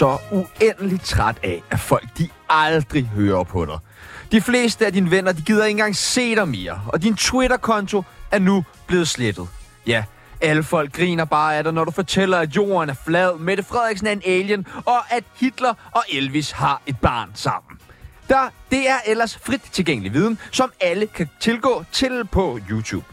Så uendeligt træt af, at folk de aldrig hører på dig. De fleste af dine venner, de gider ikke engang se dig mere, og din Twitter-konto er nu blevet slettet. Ja, alle folk griner bare af dig, når du fortæller, at jorden er flad, Mette Frederiksen er en alien, og at Hitler og Elvis har et barn sammen. Der, det er ellers frit tilgængelig viden, som alle kan tilgå til på YouTube.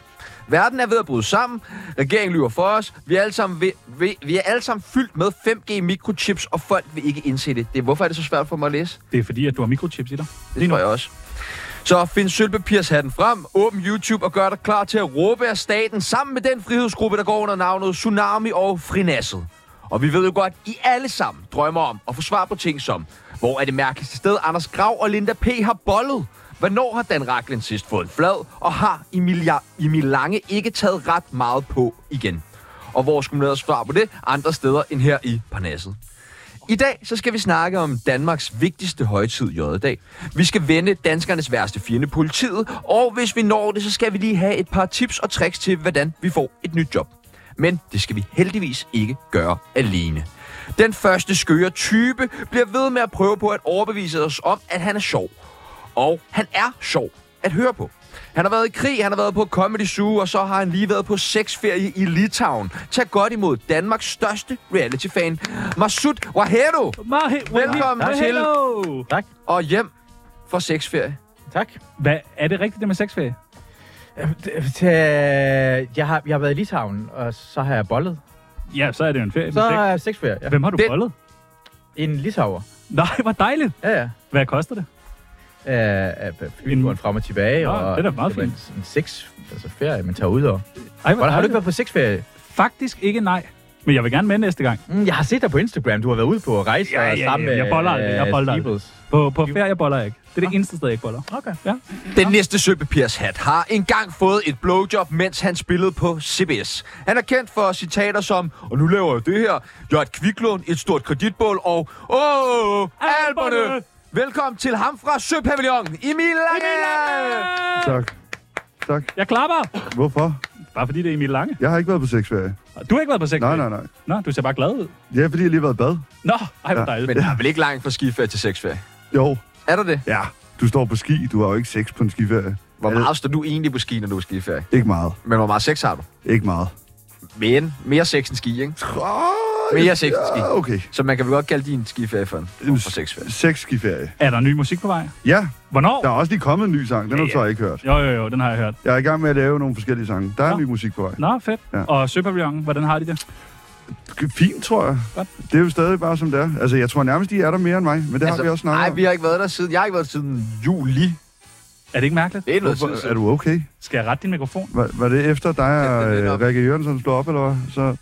Verden er ved at bryde sammen. Regeringen lyver for os. Vi er alle sammen, ved, ved, vi er alle sammen fyldt med 5G mikrochips, og folk vil ikke indse det. det. Hvorfor er det så svært for mig at læse? Det er fordi, at du har mikrochips i dig. Det Lige nu. tror jeg også. Så find sølvpapirshatten frem, åbn YouTube og gør dig klar til at råbe af staten sammen med den frihedsgruppe, der går under navnet Tsunami og Frinasset. Og vi ved jo godt, I alle sammen drømmer om at få svar på ting som, hvor er det mærkeligste sted, Anders Grav og Linda P. har bollet? Hvornår har Dan Racklin sidst fået flad? Og har Emilia, Emil Lange ikke taget ret meget på igen? Og hvor skulle man svar på det andre steder end her i Parnasset? I dag så skal vi snakke om Danmarks vigtigste højtid, J-dag. Vi skal vende danskernes værste fjende, politiet, og hvis vi når det, så skal vi lige have et par tips og tricks til, hvordan vi får et nyt job. Men det skal vi heldigvis ikke gøre alene. Den første skøre type bliver ved med at prøve på at overbevise os om, at han er sjov. Og han er sjov at høre på. Han har været i krig, han har været på Comedy Zoo, og så har han lige været på sexferie i Litauen. Tag godt imod Danmarks største reality-fan, Masud Wahedo. Velkommen til Tak. og hjem fra sexferie. Tak. Hvad, er det rigtigt det med sexferie? Jeg har, jeg har været i Litauen, og så har jeg bollet. Ja, så er det jo en ferie. Så sex. jeg sexferie. Ja. Hvem har du Det- bollet? En litauer. Nej, hvor dejligt. Ja, ja. Hvad koster det? Øh, øh, flyturen frem og tilbage. Nå, og det er da meget var fint. En, en sex, altså ferie, man tager ud og... Ej, hvor Hvordan, har du ikke været på sexferie? Faktisk ikke nej. Men jeg vil gerne med næste gang. Mm, jeg har set dig på Instagram. Du har været ude på rejse Ja, ja, ja, sammen med jeg boller aldrig. Jeg øh, boller aldrig. På, på ferie boller jeg ikke. Det er det eneste sted, jeg ikke boller. Okay. Den næste sølvpapirshat har engang fået et blowjob, mens han spillede på CBS. Han er kendt for citater som, og nu laver jeg det her, jeg er et kviklån, et stort kreditbål, og åh, alberne! Velkommen til ham fra Søpavillon, Emil Lange! Tak. Tak. Jeg klapper! Hvorfor? Bare fordi det er Emil Lange. Jeg har ikke været på sexferie. Du har ikke været på sexferie? Nej, nej, nej. Nå, du ser bare glad ud. Det er fordi, jeg lige har været i bad. Nå, ej, hvor Ja, dejligt. Men der er vel ikke langt fra skiferie til sexferie? Jo. Er der det? Ja. Du står på ski. Du har jo ikke sex på en skiferie. Hvor meget står du egentlig på ski, når du er på skiferie? Ikke meget. Men hvor meget sex har du? Ikke meget. Men mere sex end ski, ikke? Oh, Mere sex end ski. Ja, okay. Så man kan vel godt kalde din skiferie for en form for sexferie. Sex skiferie. Er der ny musik på vej? Ja, Hvornår? der er også lige kommet en ny sang. Den har du Ja, så ikke hørt. Jo, jo, jo, den har jeg hørt. Jeg er i gang med at lave nogle forskellige sange. Der er Nå. ny musik på vej. Nå, fedt. Ja. Og Søpavillon, hvordan har de det? Fint, tror jeg. Godt. Det er jo stadig bare som det er. Altså, jeg tror nærmest, de er der mere end mig. Men det har vi også snakket Nej, vi har ikke været der siden. Jeg har ikke været der siden juli. Er det ikke mærkeligt? Det er noget Hvorfor, er du okay? Skal jeg rette din mikrofon? Var, var det efter dig og er øh, op. Rikke Jørgensen slog op, eller hvad? Så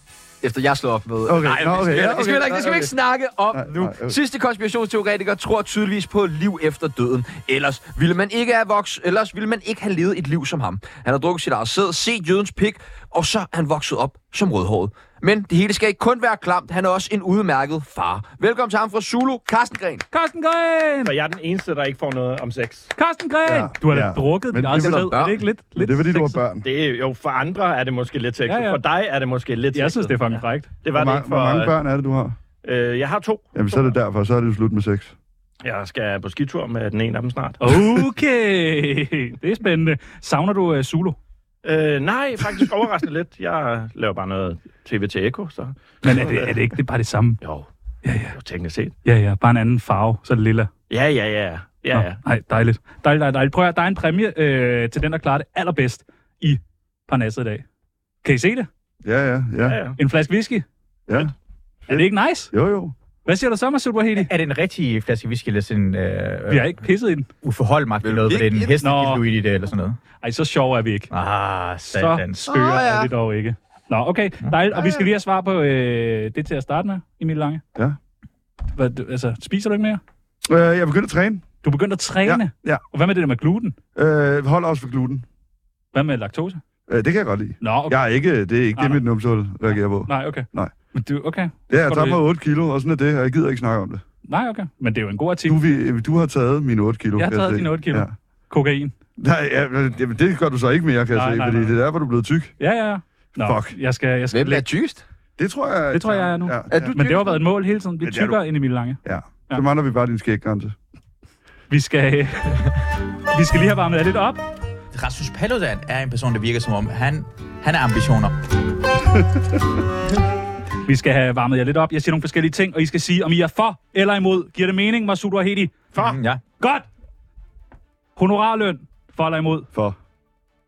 Efter jeg slår op med... Okay, Nej, nå, det skal, okay, vi- ja, det skal vi okay, ikke, skal vi ikke snakke om Nej, nu. nej, okay. Sidste konspirationsteoretiker tror tydeligvis på liv efter døden. Ellers ville man ikke have vokset, ellers ville man ikke have levet et liv som ham. Han har drukket sit eget sæd, set jødens pik, og så er han vokset op som rødhåret. Men det hele skal ikke kun være klamt. Han er også en udmærket far. Velkommen til ham fra Zulu, Carsten Gren. Carsten Gren! Så jeg er den eneste, der ikke får noget om sex. Carsten Gren! Ja, Du har da ja. drukket Men eget det er det ikke lidt, lidt det er fordi, du har sexet? børn. Det er jo for andre er det måske lidt sexet. Ja, ja. For dig er det måske lidt Jeg synes, det er fucking frækt. Det var Hvor, det ikke hvor for... mange børn er det, du har? Øh, jeg har to. Jamen, så er det derfor. Så er det jo slut med sex. Jeg skal på skitur med den ene af dem snart. Okay, det er spændende. Savner du uh, Zulu? Øh, nej, faktisk overraskende lidt. Jeg laver bare noget tv til Eko, så... Men er det, er det ikke det er bare det samme? Jo, Ja, ja. jo teknisk set. Ja, ja. Bare en anden farve, så er det lilla. Ja, ja, ja. Ja, ja. Nej, dejligt. Dejligt, dejligt, dejligt. Prøv at der er en præmie øh, til den, der klarer det allerbedst i Parnasset i dag. Kan I se det? Ja, ja, ja. ja, ja. En flaske whisky. ja. Er det ikke nice? Jo, jo. Hvad siger du så, Masud Wahedi? Er det en rigtig flaske whisky, eller sådan øh, Vi har ikke pisset i den. uforholdmagt Vil noget, hvor det er en hestekildo i det, eller sådan noget? Ej, så sjov er vi ikke. Ah, Så satans. skøre Åh, ja. er vi dog ikke. Nå, okay. Dejligt. Og vi skal lige have svar på øh, det til at starte med, Emil Lange. Ja. Hvad, du, altså, spiser du ikke mere? Øh, jeg begyndte at træne. Du er begyndt at træne. Ja, ja. Og hvad med det der med gluten? Øh, hold også for gluten. Hvad med laktose? Øh, det kan jeg godt lide. Nå, okay. Jeg er ikke, det er ikke Nej, det, mit numsehul reagerer på. Nej, okay. Nej. Men du, okay. Ja, jeg tager mig 8 kilo, og sådan er det, og jeg gider ikke snakke om det. Nej, okay. Men det er jo en god artikel. Du, vi, du har taget mine 8 kilo. Jeg har taget dine 8 kilo. Ja. Kokain. Nej, ja, men det gør du så ikke mere, kan Nej, jeg se, nej, fordi nej. det er derfor, du er blevet tyk. Ja, ja, ja. Nå, Fuck. Jeg skal, jeg skal Hvem er tyst? Det tror jeg... Det tror jeg er nu. Ja, Er ja, du Men det har været et mål hele tiden. Vi er du- tykker ind i Emil Lange. ja. Så mangler vi bare din skæggrænse. Vi skal, vi skal lige have varmet lidt op. Rasmus Paludan er en person, der virker som om, han, han har ambitioner. Vi skal have varmet jer lidt op. Jeg siger nogle forskellige ting, og I skal sige, om I er for eller imod. Giver det mening, Masud Wahedi? For. Mm, ja. Godt! Honorarløn. For eller imod? For.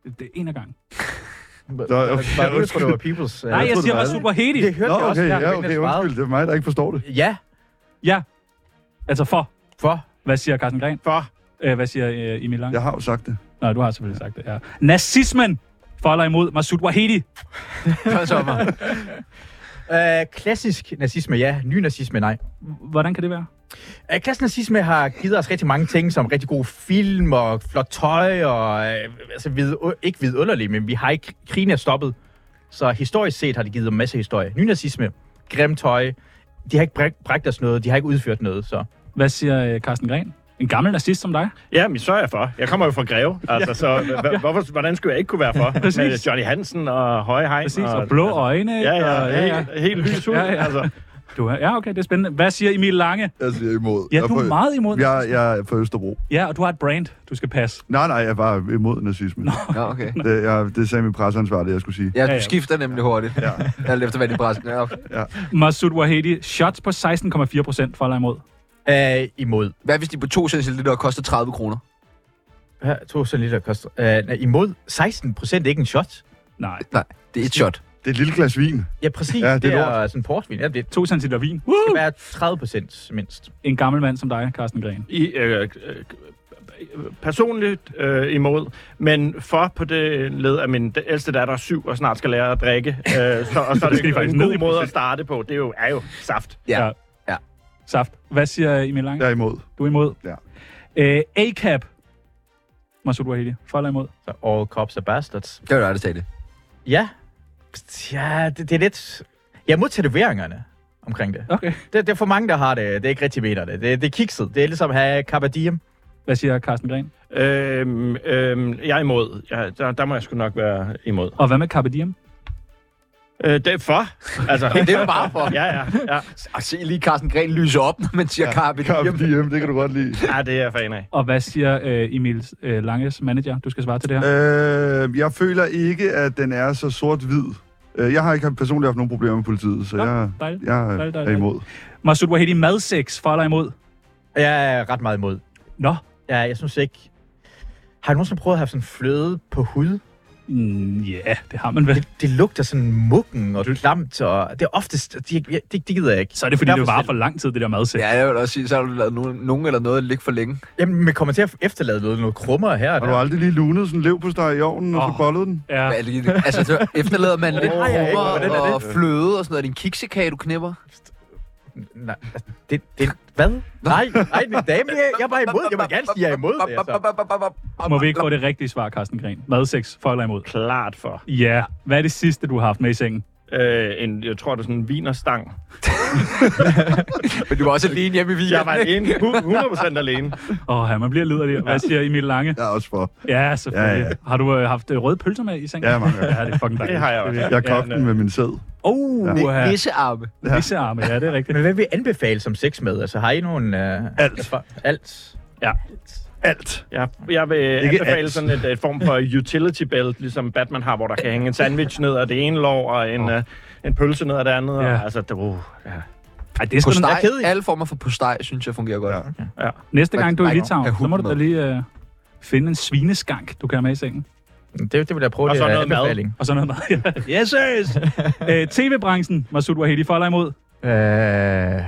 Det er en af gangen. Så, okay, ja, jeg tror, det var Peoples. Nej, jeg troede, siger det Masud Wahedi. Det hørte Nå, jeg også. okay, der, ja, okay, jeg undskyld. Det er mig, der ikke forstår det. Ja, Ja. Altså for. for. Hvad siger Carsten Gren? For. Øh, hvad siger øh, Emil Lange? Jeg har jo sagt det. Nå, du har selvfølgelig sagt det, ja. Nazismen. For eller imod Masud Wahedi? Så, mig. Øh, klassisk nazisme, ja. Ny nazisme, nej. Hvordan kan det være? Øh, klassisk nazisme har givet os rigtig mange ting, som rigtig gode film og flot tøj, og øh, altså, vid, ikke vidunderligt, men vi har ikke, krigen er stoppet. Så historisk set har det givet en masse historie. Ny nazisme, grim tøj, de har ikke brækt os noget, de har ikke udført noget, så... Hvad siger øh, Carsten Gren? En gammel nazist som dig? Ja, men så er jeg for. Jeg kommer jo fra Greve, altså, så h- hvorfor, hvordan skulle jeg ikke kunne være for? Med Johnny Hansen og Høje Hegn. Præcis, og blå øjne. ikke? Ja, ja, Og, ja, helt, helt lys ud. Ja, ja. Altså, Du, er- ja, okay, det er spændende. Hvad siger Emil Lange? Jeg siger imod. Ja, du er for- meget imod Jeg, jeg er fra Østerbro. Ja, og du har et brand, du skal passe. Nej, nej, jeg bare imod nazisme. Ja, okay. Det, jeg, det sagde min presseansvar, det jeg skulle sige. Ja, Ja, du ja. skifter nemlig hurtigt. Ja. Alt efter, hvad de præsten er. Okay. Masud Wahedi, shots på 16,4 procent for eller imod. Øh, imod. Hvad hvis de på 2 cl koster 30 kroner? Her, to liter koster. Øh, nej, imod 16 procent ikke en shot. Nej, Nej, det er et shot. Det er et lille glas vin. Ja, præcis. Ja, Ja, det det, er det er sådan portvin. Ja, det 2 cm vin. skal være 30 procent mindst. En gammel mand som dig, Carsten Gren. i, øh, øh, personligt øh, imod, men for på det led, at min ældste datter er syv og snart skal lære at drikke. Øh, så, og så er Det det faktisk en god måde at starte på. Det er jo, er jo saft. Ja. Ja. Saft. Hvad siger Emil Lange? Jeg er imod. Du er imod? Ja. Øh, A-cap. Masud Wahedi, for eller imod? Så all cops are bastards. Det var dig, der sagde det. Ja. Ja, det, det er lidt... Jeg er mod tatoveringerne omkring det. Okay. det. Det er for mange, der har det. Det er ikke rigtig mener det. Det, det er kikset. Det er ligesom at have Carpe Diem. Hvad siger Carsten Gren? Øhm, øhm, jeg er imod. Ja, der, der må jeg sgu nok være imod. Og hvad med Carpe Diem? Øh, det er for. Altså, Det er bare for. Ja, ja, ja. Og se lige Carsten Gren lyse op, når man siger ja, Carpe Diem. Diem, det kan du godt lide. Ja, det er jeg fan af. Og hvad siger øh, Emil øh, Langes manager? Du skal svare til det her. Øh, jeg føler ikke, at den er så sort-hvid. Øh, Jeg har ikke personligt haft nogen problemer med politiet, så Nå, jeg, dejligt. jeg Dejligt, er dejligt. imod. Masud Wahedi, madsex, for eller imod? Jeg er ret meget imod. Nå. Ja, jeg synes ikke... Har du nogensinde prøvet at have sådan fløde på hud? Mm, ja, det har man vel. Det, det lugter sådan muggen og klamt, og det er oftest... Det, det, det gider jeg ikke. Så er det, fordi det Derfor var for lang tid, det der madsex. Ja, jeg vil også sige, så har du lavet nogen, nogen eller noget ligge for længe. Jamen, man kommer til at efterlade noget, noget krummer her og Har du der. aldrig lige lunet sådan en lev på i ovnen, og Åh. så bollet den? Ja. Hvad er det? Altså, så efterlader man lidt krummer er det? og fløde og sådan noget. Er det en kiksekage, du knipper? Nej, altså, det, det, hvad? Nej, nej, min dame, jeg, jeg var imod. Jeg vil gerne sige, jeg er imod det, altså. Må vi ikke få det rigtige svar, Carsten Gren? Madsex, for eller imod? Klart for. Ja. Hvad er det sidste, du har haft med i sengen? Øh, en, jeg tror, det er sådan en vinerstang. Men du var også alene hjemme i Wien. Jeg var alene, 100% alene. Åh, oh, ja, man bliver liderlig. Hvad siger Emil Lange? Jeg er også for. Ja, selvfølgelig. Ja, Ja, ja. ja. Har du øh, haft øh, røde pølser med i sengen? Ja, mange. Ja, det er fucking dejligt. Det har jeg også. Jeg kogte den med min sæd. Oh, ja. nissearme. Nissearme, ja, det er rigtigt. Men hvad vil I anbefale som sex med? Altså, har I nogen... Uh, Alt. Alt. Ja. Alt. Jeg, jeg vil Ikke anbefale alt. sådan et, et form for utility belt, ligesom Batman har, hvor der kan hænge en sandwich ned af det ene lår, og en, oh. uh, en pølse ned af det andet. Ja. Og, altså, det, uh, ja. Ej, det er sgu da- Postej, kedeligt. alle former for postej, synes jeg fungerer godt. Ja. Ja. Næste gang du er i Litauen, så må du da lige øh, finde en svineskank, du kan have med i sengen. Det, det vil jeg prøve, Og det så noget mad. anbefaling. Og sådan noget mad. yes, yes! øh, TV-branchen, Masud Wahedi, for eller imod? Øh,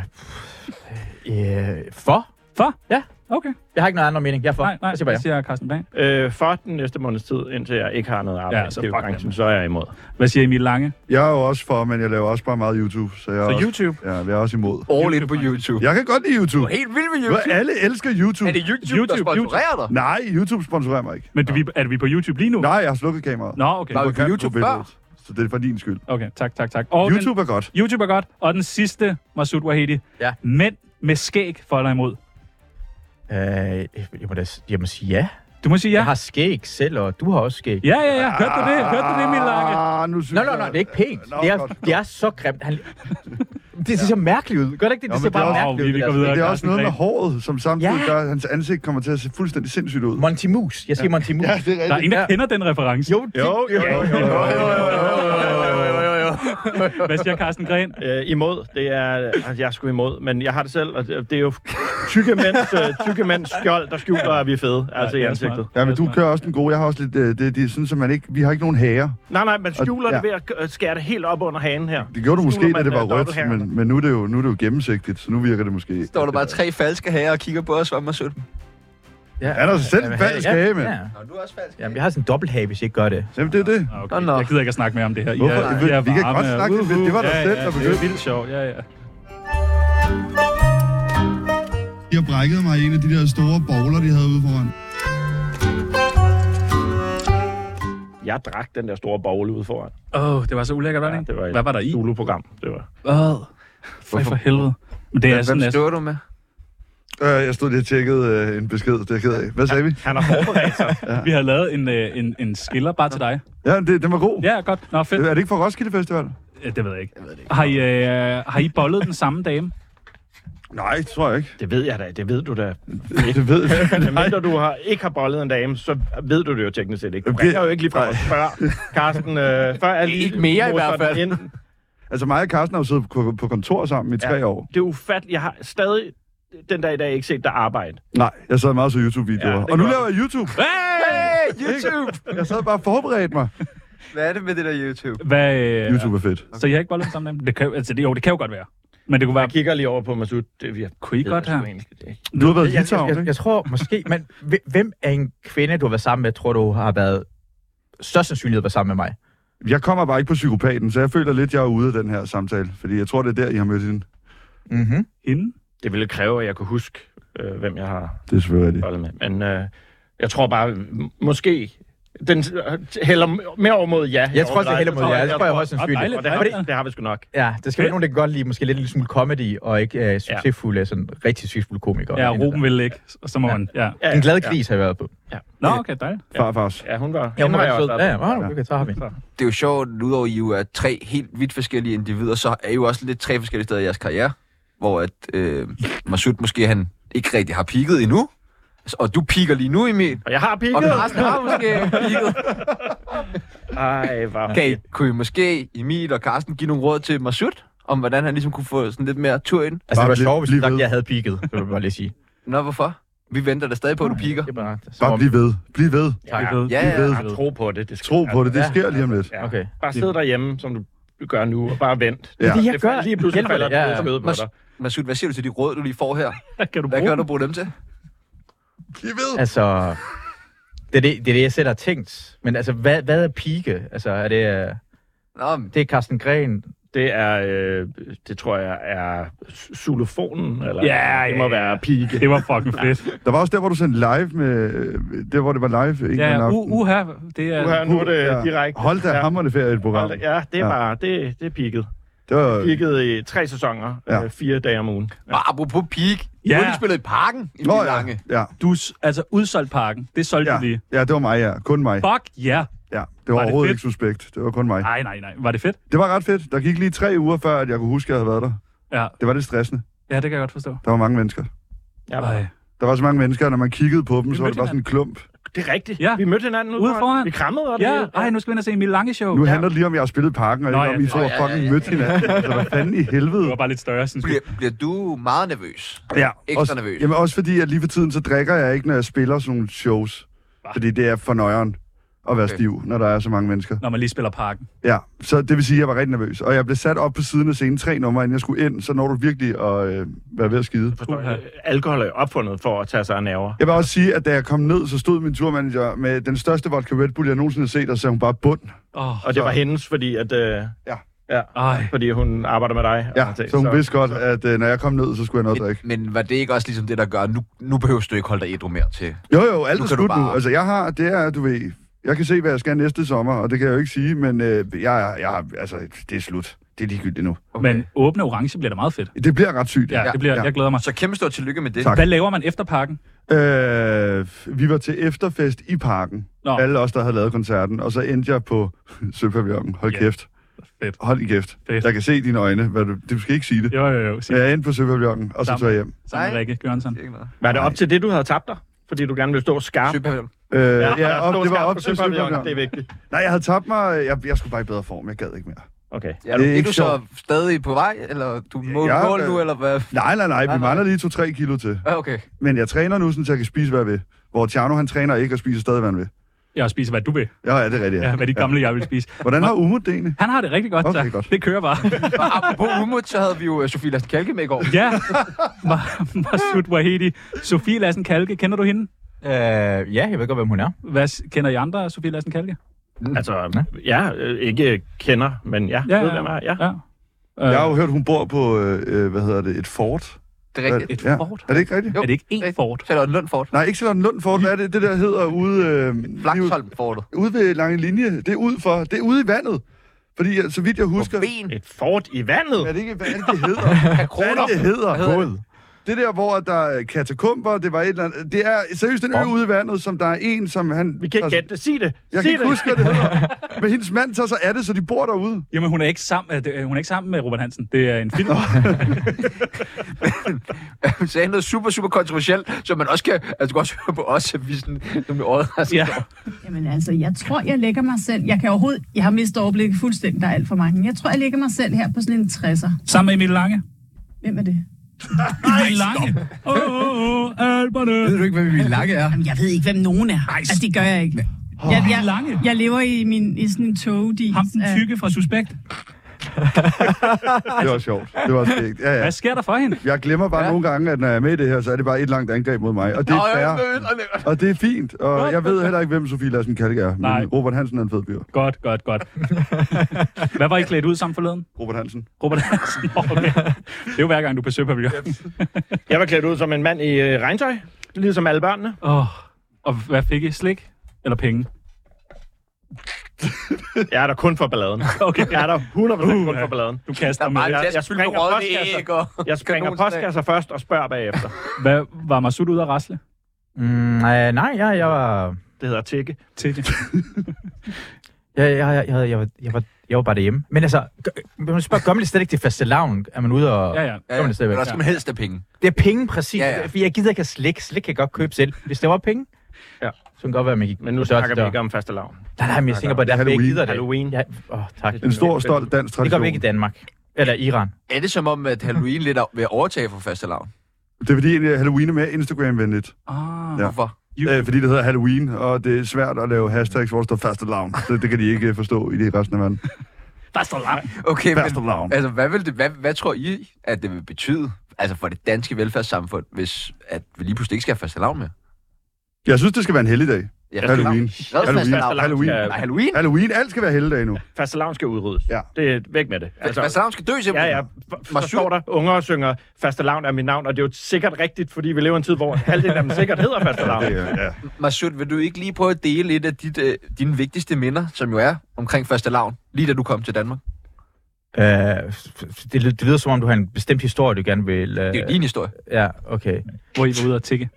øh, for? For? Ja. Okay. Jeg har ikke noget andet mening. Jeg er for. Nej, nej, Jeg siger ja. siger Carsten Bang? Øh, for den næste måneds tid, indtil jeg ikke har noget arbejde Ja, så fuck branchen, så er jeg imod. Hvad siger Emil Lange? Jeg er jo også for, men jeg laver også bare meget YouTube, så jeg er, Så også, YouTube? ja, jeg er også imod. All in på YouTube. Jeg kan godt lide Du YouTube. er helt vild med Hvor YouTube. alle elsker YouTube. Er det YouTube, YouTube, der sponsorerer dig? Nej, YouTube sponsorerer mig ikke. Men du, vi, er vi på YouTube lige nu? Nej, jeg har slukket kameraet. Nå, okay. Var vi Du på YouTube før? Så det er for din skyld. Okay, tak, tak, tak. Og YouTube er godt. Den, YouTube er godt. Og den sidste, Masud Wahedi. Ja. Mænd med skæg for eller imod? Øh, jeg, må da, jeg må sige ja. Du må sige ja. Jeg har skæg selv, og du har også skæg. Ja, ja, ja. Hørte du det? Hørte du det, Emil Lange? Ah, nu synes Nå, nå, nå, det er ikke pænt. Nå, Det er, godt. det er så grimt. Han... Det ser så mærkeligt ud. Gør det ikke det? Det men ser det er bare også- mærkeligt vi ud. det er også noget med håret, som samtidig Ja. gør, at hans ansigt kommer til at se fuldstændig sindssygt ud. Monty Moose. Jeg siger Monty Moose. Ja, det er Der er ingen, der Ja. kender den reference. Jo, det- Jo, jo, jo, jo, jo, Hvad siger Carsten Gren? Øh, imod, det er, altså, jeg er sgu imod, men jeg har det selv, og det det er jo tykke mænds, øh, tykke mænds skjold, der skjuler, at vi er fede, altså i det er ansigtet. Ja, men du Det er kører også den gode. Jeg har også lidt... Øh, det, det er sådan, at man ikke... Vi har ikke nogen hager. Nej, nej, man skjuler Og- det ved at skære det helt op under hanen her. Det gjorde du måske, da det var rødt, men, men nu, er det jo, nu er det jo gennemsigtigt, så nu virker det måske... Står der bare tre falske herrer og kigger på os, hvor man sødt. Ja, Han er selv en falsk ja, hage, mand. Ja. Nå, du er også falsk. Jamen, jeg har sådan en dobbelthage, hvis jeg ikke gør det. Jamen, det er det. Okay. Nå, nå. Jeg gider ikke at snakke mere om det her. Hvorfor? Vi- I er vi kan godt snakke lidt. Det var dig ja, selv, ja, der Det er begyndte. vildt sjovt. Ja, ja. Jeg brækkede mig i en af de der store bowler, de havde ude foran. Jeg drak den der store bogle ude foran. Åh, oh, det var så ulækkert, var det Ja, ikke? det var et Hvad var der i? Zulu-program. Det var. Hvad? For, for helvede. Men det er Hvem sådan, støver du med? Øh, jeg stod lige og tjekkede øh, en besked, det er jeg ked af. Hvad sagde vi? Han har forberedt sig. Vi har lavet en, øh, en, en skiller bare til dig. Ja, det, den var god. Ja, godt. Nå, fedt. Er det ikke fra Roskilde Festival? Ja, det ved jeg ikke. Har I, øh, har I bollet den samme dame? Nej, det tror jeg ikke. Det ved jeg da, det ved du da. Det ved jeg. Men mindre du har, ikke har bollet en dame, så ved du det jo teknisk set ikke. Du ringer jo ikke lige fra spørge Carsten, øh, før jeg lige Ikke mere i hvert fald. den Ind. Altså mig og Carsten har jo siddet på, på kontor sammen i tre Ja. år. Det er ufatteligt. Jeg har stadig den dag i dag ikke set dig arbejde. Nej, jeg sad meget så YouTube-videoer. Ja, og nu laver jeg YouTube. Hey, YouTube! Jeg sad bare og forberedte mig. Hvad er det med det der YouTube? Hvad, øh, YouTube er fedt. Så I har ikke bollet den samme dame? Det kan, altså, det, jo, det kan jo godt være. Men det kunne være... Jeg kigger lige over på Masud. Det, vi Kunne I godt her? Du har været i Jeg, jeg, Litauen, jeg, ikke? jeg tror måske... Men hvem- er en kvinde, du har været sammen med, tror du har været størst sandsynlighed at være sammen med mig? Jeg kommer bare ikke på psykopaten, så jeg føler lidt, jeg er ude af den her samtale. Fordi jeg tror, det er der, I har mødt hende. Mm-hmm. Hende? Det ville kræve, at jeg kunne huske, øh, hvem jeg har Det er selvfølgelig med. Men øh, jeg tror bare, m- måske... Den øh, hælder mere over mod ja. Jeg tror også, det hælder mod jer. Det tror jeg højst sandsynligt. Og det har, vi, det har vi sgu nok. Ja, det skal være nogen, der kan godt lide måske lidt en smule comedy, og ikke uh, succesfulde, sådan rigtig succesfulde komikere. Ja, Ruben vil ikke. Og så må Ja. man... Ja. Ja, En glad ja, gris har jeg været på. Nå, okay, dejligt. Farfars. Ja, hun var... Ja, hun var sød. Ja, ja, okay, så har vi. Det er jo sjovt, at udover at I jo er tre helt vidt forskellige individer, så er I jo også lidt tre forskellige steder i jeres karriere, hvor at øh, Masud måske han ikke rigtig har peaked endnu, Altså, og du piker lige nu, Emil. Og jeg har Og pigget. Carsten har måske peaked. Ej, hvor... Kan I, kunne I måske, Emil og Carsten, give nogle råd til Masud, om hvordan han ligesom kunne få sådan lidt mere tur ind? Altså, det Bare var bliv- sjovt, hvis bliv du sagt, ved. jeg havde peaked. Det vil jeg bare lige sige. Nå, hvorfor? Vi venter da stadig på, at du piker. Det er bare... Så, Bare bliv ved. Bliv ved. Ved. Ja, Bliv ved. ja. Ja, tro på det. det skal, Tro på det. Det Ja. sker lige om lidt. Ja. Okay. Bare sid derhjemme, som du gør nu, og bare vent. Ja. Det, jeg Det gør, lige pludselig hjælper falder det. Ja, ja, på dig. Masud, hvad siger du til de råd, du lige får her? Kan du Hvad kan du bruge dem til? Bliv ved. Altså, det er det, det, er det jeg selv har tænkt. Men altså, hvad, hvad er pike? Altså, er det... øh, Nå, men Det er Carsten Gren. Det er, øh, det tror jeg er xylofonen, eller Ja, det ja, må ja. være pike. Det var fucking fedt. Der var også der, hvor du sendte live med... øh, Der, hvor det var live. Ikke Ja, en ja, aften. u- uha, det er... Her, nu er det Ja. direkte. Hold da Ja. hammerne ferie et program. Hold da- Ja, det er Ja. bare, det, det er peaket. Det var... Peaket i tre sæsoner, Ja. ja. øh, fire dage om ugen. Ja. og apropos peak. I Ja. ja. spillet i parken i Nå, ja. lange. Ja. Du, altså, udsolgt parken. Det solgte Ja. du lige. ja, det var mig, ja. Kun mig. Fuck ja. Ja, det var, det overhovedet fedt? ikke suspekt. Det var kun mig. Nej, nej, nej. Var det fedt? Det var ret fedt. Der gik lige tre uger før, at jeg kunne huske, at jeg havde været der. Ja, Det var lidt stressende. ja det kan jeg godt forstå. Der var mange mennesker. Ja. Der var så mange mennesker, og når man kiggede på dem, så var det bare sådan en klump. Det er rigtigt. Ja. Vi mødte hinanden ude, Ude foran. Vi krammede og det Ja, hele. ej, nu skal vi ind og se Emil Lange show. Nu ja. handler det lige om, at jeg har spillet parken, og Nå, ikke ja, om, I det- to har ja, ja, fucking ja. mødt hinanden. Altså, hvad fanden i Det helvede? var bare lidt større, synes jeg. Bliver, bliver du meget nervøs? Ja, Ekstra også, nervøs. Jamen også fordi, at lige for tiden, så drikker jeg ikke, når jeg spiller sådan nogle shows. Hva? Fordi det er for nøjeren at være Okay. stiv, når der er så mange mennesker. Når man lige spiller parken. Ja, så det vil sige, at jeg var rigtig nervøs. Og jeg blev sat op på siden af scenen tre numre, inden jeg skulle ind, så når du virkelig at øh, være ved at skide. Forstår jeg. Alkohol er opfundet for at tage sig af nerver. Jeg vil også sige, at da jeg kom ned, så stod min turmanager med den største vodka Red Bull, jeg nogensinde har set, og så sagde hun bare bund. Åh, Og det var hendes, fordi at... Øh, Ja. Ja, ej. fordi hun arbejder med dig. og Ja, ting. så hun vidste godt, at øh, når jeg kom ned, så skulle jeg noget at drikke. Men, men var det ikke også ligesom det, der gør, nu, nu behøver du ikke holde dig ædru mere til? Jo, jo, alt er slut nu. bare- Altså, jeg har, det er, du ved, jeg kan se, hvad jeg skal næste sommer, og det kan jeg jo ikke sige, men øh, jeg, er- jeg, er- altså, det er slut. det er ligegyldigt nu. Okay. Men åbne orange bliver da meget fedt. Det bliver ret sygt. Ja, det bliver, Ja. jeg glæder mig. Så kæmpe stort tillykke med det. Tak. Hvad laver man efter parken? Øh, vi var til efterfest i parken. Nå. Alle os, der havde lavet koncerten. Og så endte jeg på Søpavillonen. Hold Ja. kæft. Fedt. Hold i kæft. Fedt. Jeg kan se i dine øjne. Hvad du, du skal ikke sige det. Jo, jo, jo. Sig jeg endte på Søpavillonen, og så tog jeg hjem. sammen med. Rikke noget. Var det op til det, du havde tabt dig? Fordi du gerne ville stå skarp? Søpavillon. Øh, ja, og op, det var op på til Søpavillonen. Det er vigtigt. Nej, jeg havde tabt mig. Jeg, jeg skulle bare i bedre form. Jeg gad ikke mere. Okay. Er du, Det er er ikke du så stadig på vej, eller du må Ja, mål nu, eller hvad? Nej, nej, nej. Vi nej. mangler lige 2-3 kilo til. Ja, okay. Men jeg træner nu, så jeg kan spise, hvad jeg vil. Hvor Tjerno, han træner ikke og spiser stadig, hvad han vil. Jeg spiser, hvad du vil. Ja, ja, det er rigtigt. Ja, hvad de gamle, jeg vil spise. Hvordan har Umut det egentlig? Han har det rigtig godt, Okay, tak. godt. Det kører bare. Og apropos Umut, så havde vi jo øh, Sofie Lassen Kalke med i går. ja, Ma- Masud Wahedi. Sofie Lassen Kalke, kender du hende? Øh, ja, jeg ved godt, hvem hun er. Hvad kender I andre Sofie Lassen Kalke? Altså, ja, øh, ikke kender, men ja, Ja, ved ja. hvem er. Ja. ja. Jeg har jo hørt, hun bor på, øh, øh, hvad hedder det, et fort. Det er rigtigt. Et Ja. fort? Er det ikke rigtigt? Jo. Er det ikke én fort? Charlotte Lund Fort. Nej, ikke Charlotte Lund Fort. Hvad er det, det der hedder ude... Øh, Flaksholm Fortet. ude ved lange linje. Det er ud for, det er ude i vandet. Fordi øh, så vidt jeg husker... På ben. Et fort i vandet. Er det ikke, hvad er det, det hedder? Hvad er det, det hedder? Hvad hedder det? Det der, hvor der er katakomber, det var et eller andet... Det er seriøst en ø ude i vandet, som der er en, som han... Vi kan ikke gætte det. Sig det. Jeg Sig kan ikke det. huske, hvad det hedder. Men hendes mand tager sig af det, så de bor derude. Jamen, hun er ikke sammen, øh, det- hun er ikke sammen med Robert Hansen. Det er en film. Hun sagde noget super, super kontroversielt, så man også kan, altså du kan også høre på os, at vi sådan, nogle overrasket. ja. Jamen altså, jeg tror, jeg lægger mig selv... Jeg kan overhovedet... Jeg har mistet overblikket fuldstændig, der er alt for mange. Jeg tror, jeg lægger mig selv her på sådan en 60'er. Sammen med Emil Lange. Hvem er det? Emil Lange. Åh, åh, åh, alberne. Ved du ikke, hvad Emil Lange er? Jamen, jeg ved ikke, hvem nogen er. Altså, det gør jeg ikke. Jeg, jeg, jeg lever i, min, i sådan en togdis. Ham den tykke fra Suspekt. Det var sjovt. Det var skægt. Ja, ja. Hvad sker der for hende? Jeg glemmer bare Ja. nogle gange, at når jeg er med i det her, så er det bare et langt angreb mod mig. Og det er fair. Og det er fint. Og jeg ved heller ikke, hvem Sofie Lassen Kalke er. Men Nej. Robert Hansen er en fed fyr. Godt, godt, godt. Hvad var I klædt ud sammen forleden? Robert Hansen. Robert Hansen. Okay. Det er jo hver gang, du besøger pavillonen. Jeg var klædt ud som en mand i øh, regntøj, ligesom alle børnene. Åh, og hvad fik I? Slik? Eller penge? Jeg er der kun for balladen. Okay. Jeg er der 100% kun Uh, ja. for balladen. Du kaster er bare Jeg- jeg, springer postkasser. og... Jeg springer postkasser først og spørger bagefter. Hvad var Masud ude at rasle? Mm, nej, nej, jeg, jeg var... Det hedder tikke. Til det. Jeg, jeg, jeg, jeg, jeg, var, jeg, var, jeg var bare derhjemme. Men altså, gør, man spørger, gør man det slet ikke til faste lavn? Er man ude og... Ja, ja. Ja, Gør man det stadigvæk? men der skal man helst have penge. Det er penge, præcis. Ja, Ja, ja. ja. For jeg gider ikke have slik. Slik kan jeg godt købe selv. Hvis det var penge, Ja. så kan det godt være, at man gik Men nu snakker vi ikke om faste lavn. Nej, nej, men jeg tænker på, at derfor jeg ikke gider det. Halloween. Ja, åh, tak. En stor, stolt dansk Det gør tradition. vi ikke i Danmark. Eller Iran. Er det som om, at Halloween lidt er ved at overtage for faste lavn? Det er fordi, at Halloween er mere Instagram-venligt. Ah, Ja. Hvorfor? Øh, fordi det hedder Halloween, og det er svært at lave hashtags, hvor der står faste lavn. Det, det kan de ikke øh, forstå i det resten af verden. Okay, Faste men, lavn. altså, hvad, vil det, hvad, hvad tror I, at det vil betyde altså for det danske velfærdssamfund, hvis at vi lige pludselig ikke skal have faste lavn mere? Jeg synes, det skal være en helligdag. Ja, Halloween. Halloween. fastelavn? Halloween. Halloween? Halloween, alt skal være helligdag nu. Faste lavn skal udryddes. Ja. Det er væk med det. Altså, faste lavn skal dø Ja, simpelthen. ja. For, forstår der, unger synger faste lavn er mit navn, og det er jo sikkert rigtigt, fordi vi lever i en tid, hvor halvdelen af dem sikkert hedder faste lavn. Det, er- ja. Masud, vil du ikke lige prøve at dele lidt af dit, øh, dine vigtigste minder, som jo er omkring faste lavn, lige da du kom til Danmark? Uh, det, det lyder som om, du har en bestemt historie, du gerne vil... Uh, Det er din historie. Ja, okay. hvor I var ude at tikke.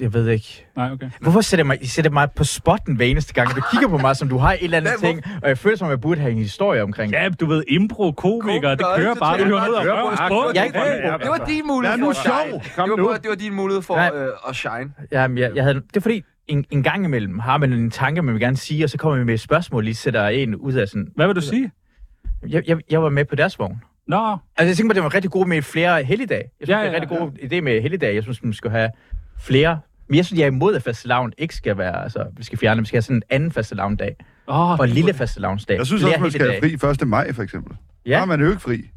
Jeg ved ikke. Nej, okay. Hvorfor sætter mig, sætter mig på spotten hver eneste gang? Du kigger på mig, som du har et eller andet Hvad, ting, og jeg føler som om, jeg burde have en historie omkring. Ja, du ved, impro, komiker, det kører bare. Du hører ned og Kører røver på. Jeg er ikke. Det var din mulighed for at shine. Kom det, nu. var, det var din mulighed for øh, at shine. Jamen, jeg, jeg havde, det er fordi, en, en gang imellem har man en tanke, man vil gerne sige, og så kommer man med et spørgsmål, lige sætter en ud af sådan... Hvad vil du sige? Jeg, jeg, jeg var med på deres vogn. Nå, Altså, jeg tænker på, det var rigtig god med flere helligdage. Jeg synes, Ja, ja, det er ja, en rigtig god idé med helligdage. Jeg synes, man skal have flere. Men jeg synes, jeg er imod, at fastelavn ikke skal være... Altså, vi skal fjerne, vi skal have sådan en anden fastelavndag. oh, Og en lille fastelavnsdag. Jeg synes også, man skal have fri 1. maj, for eksempel. Ja. Der er man jo ikke fri.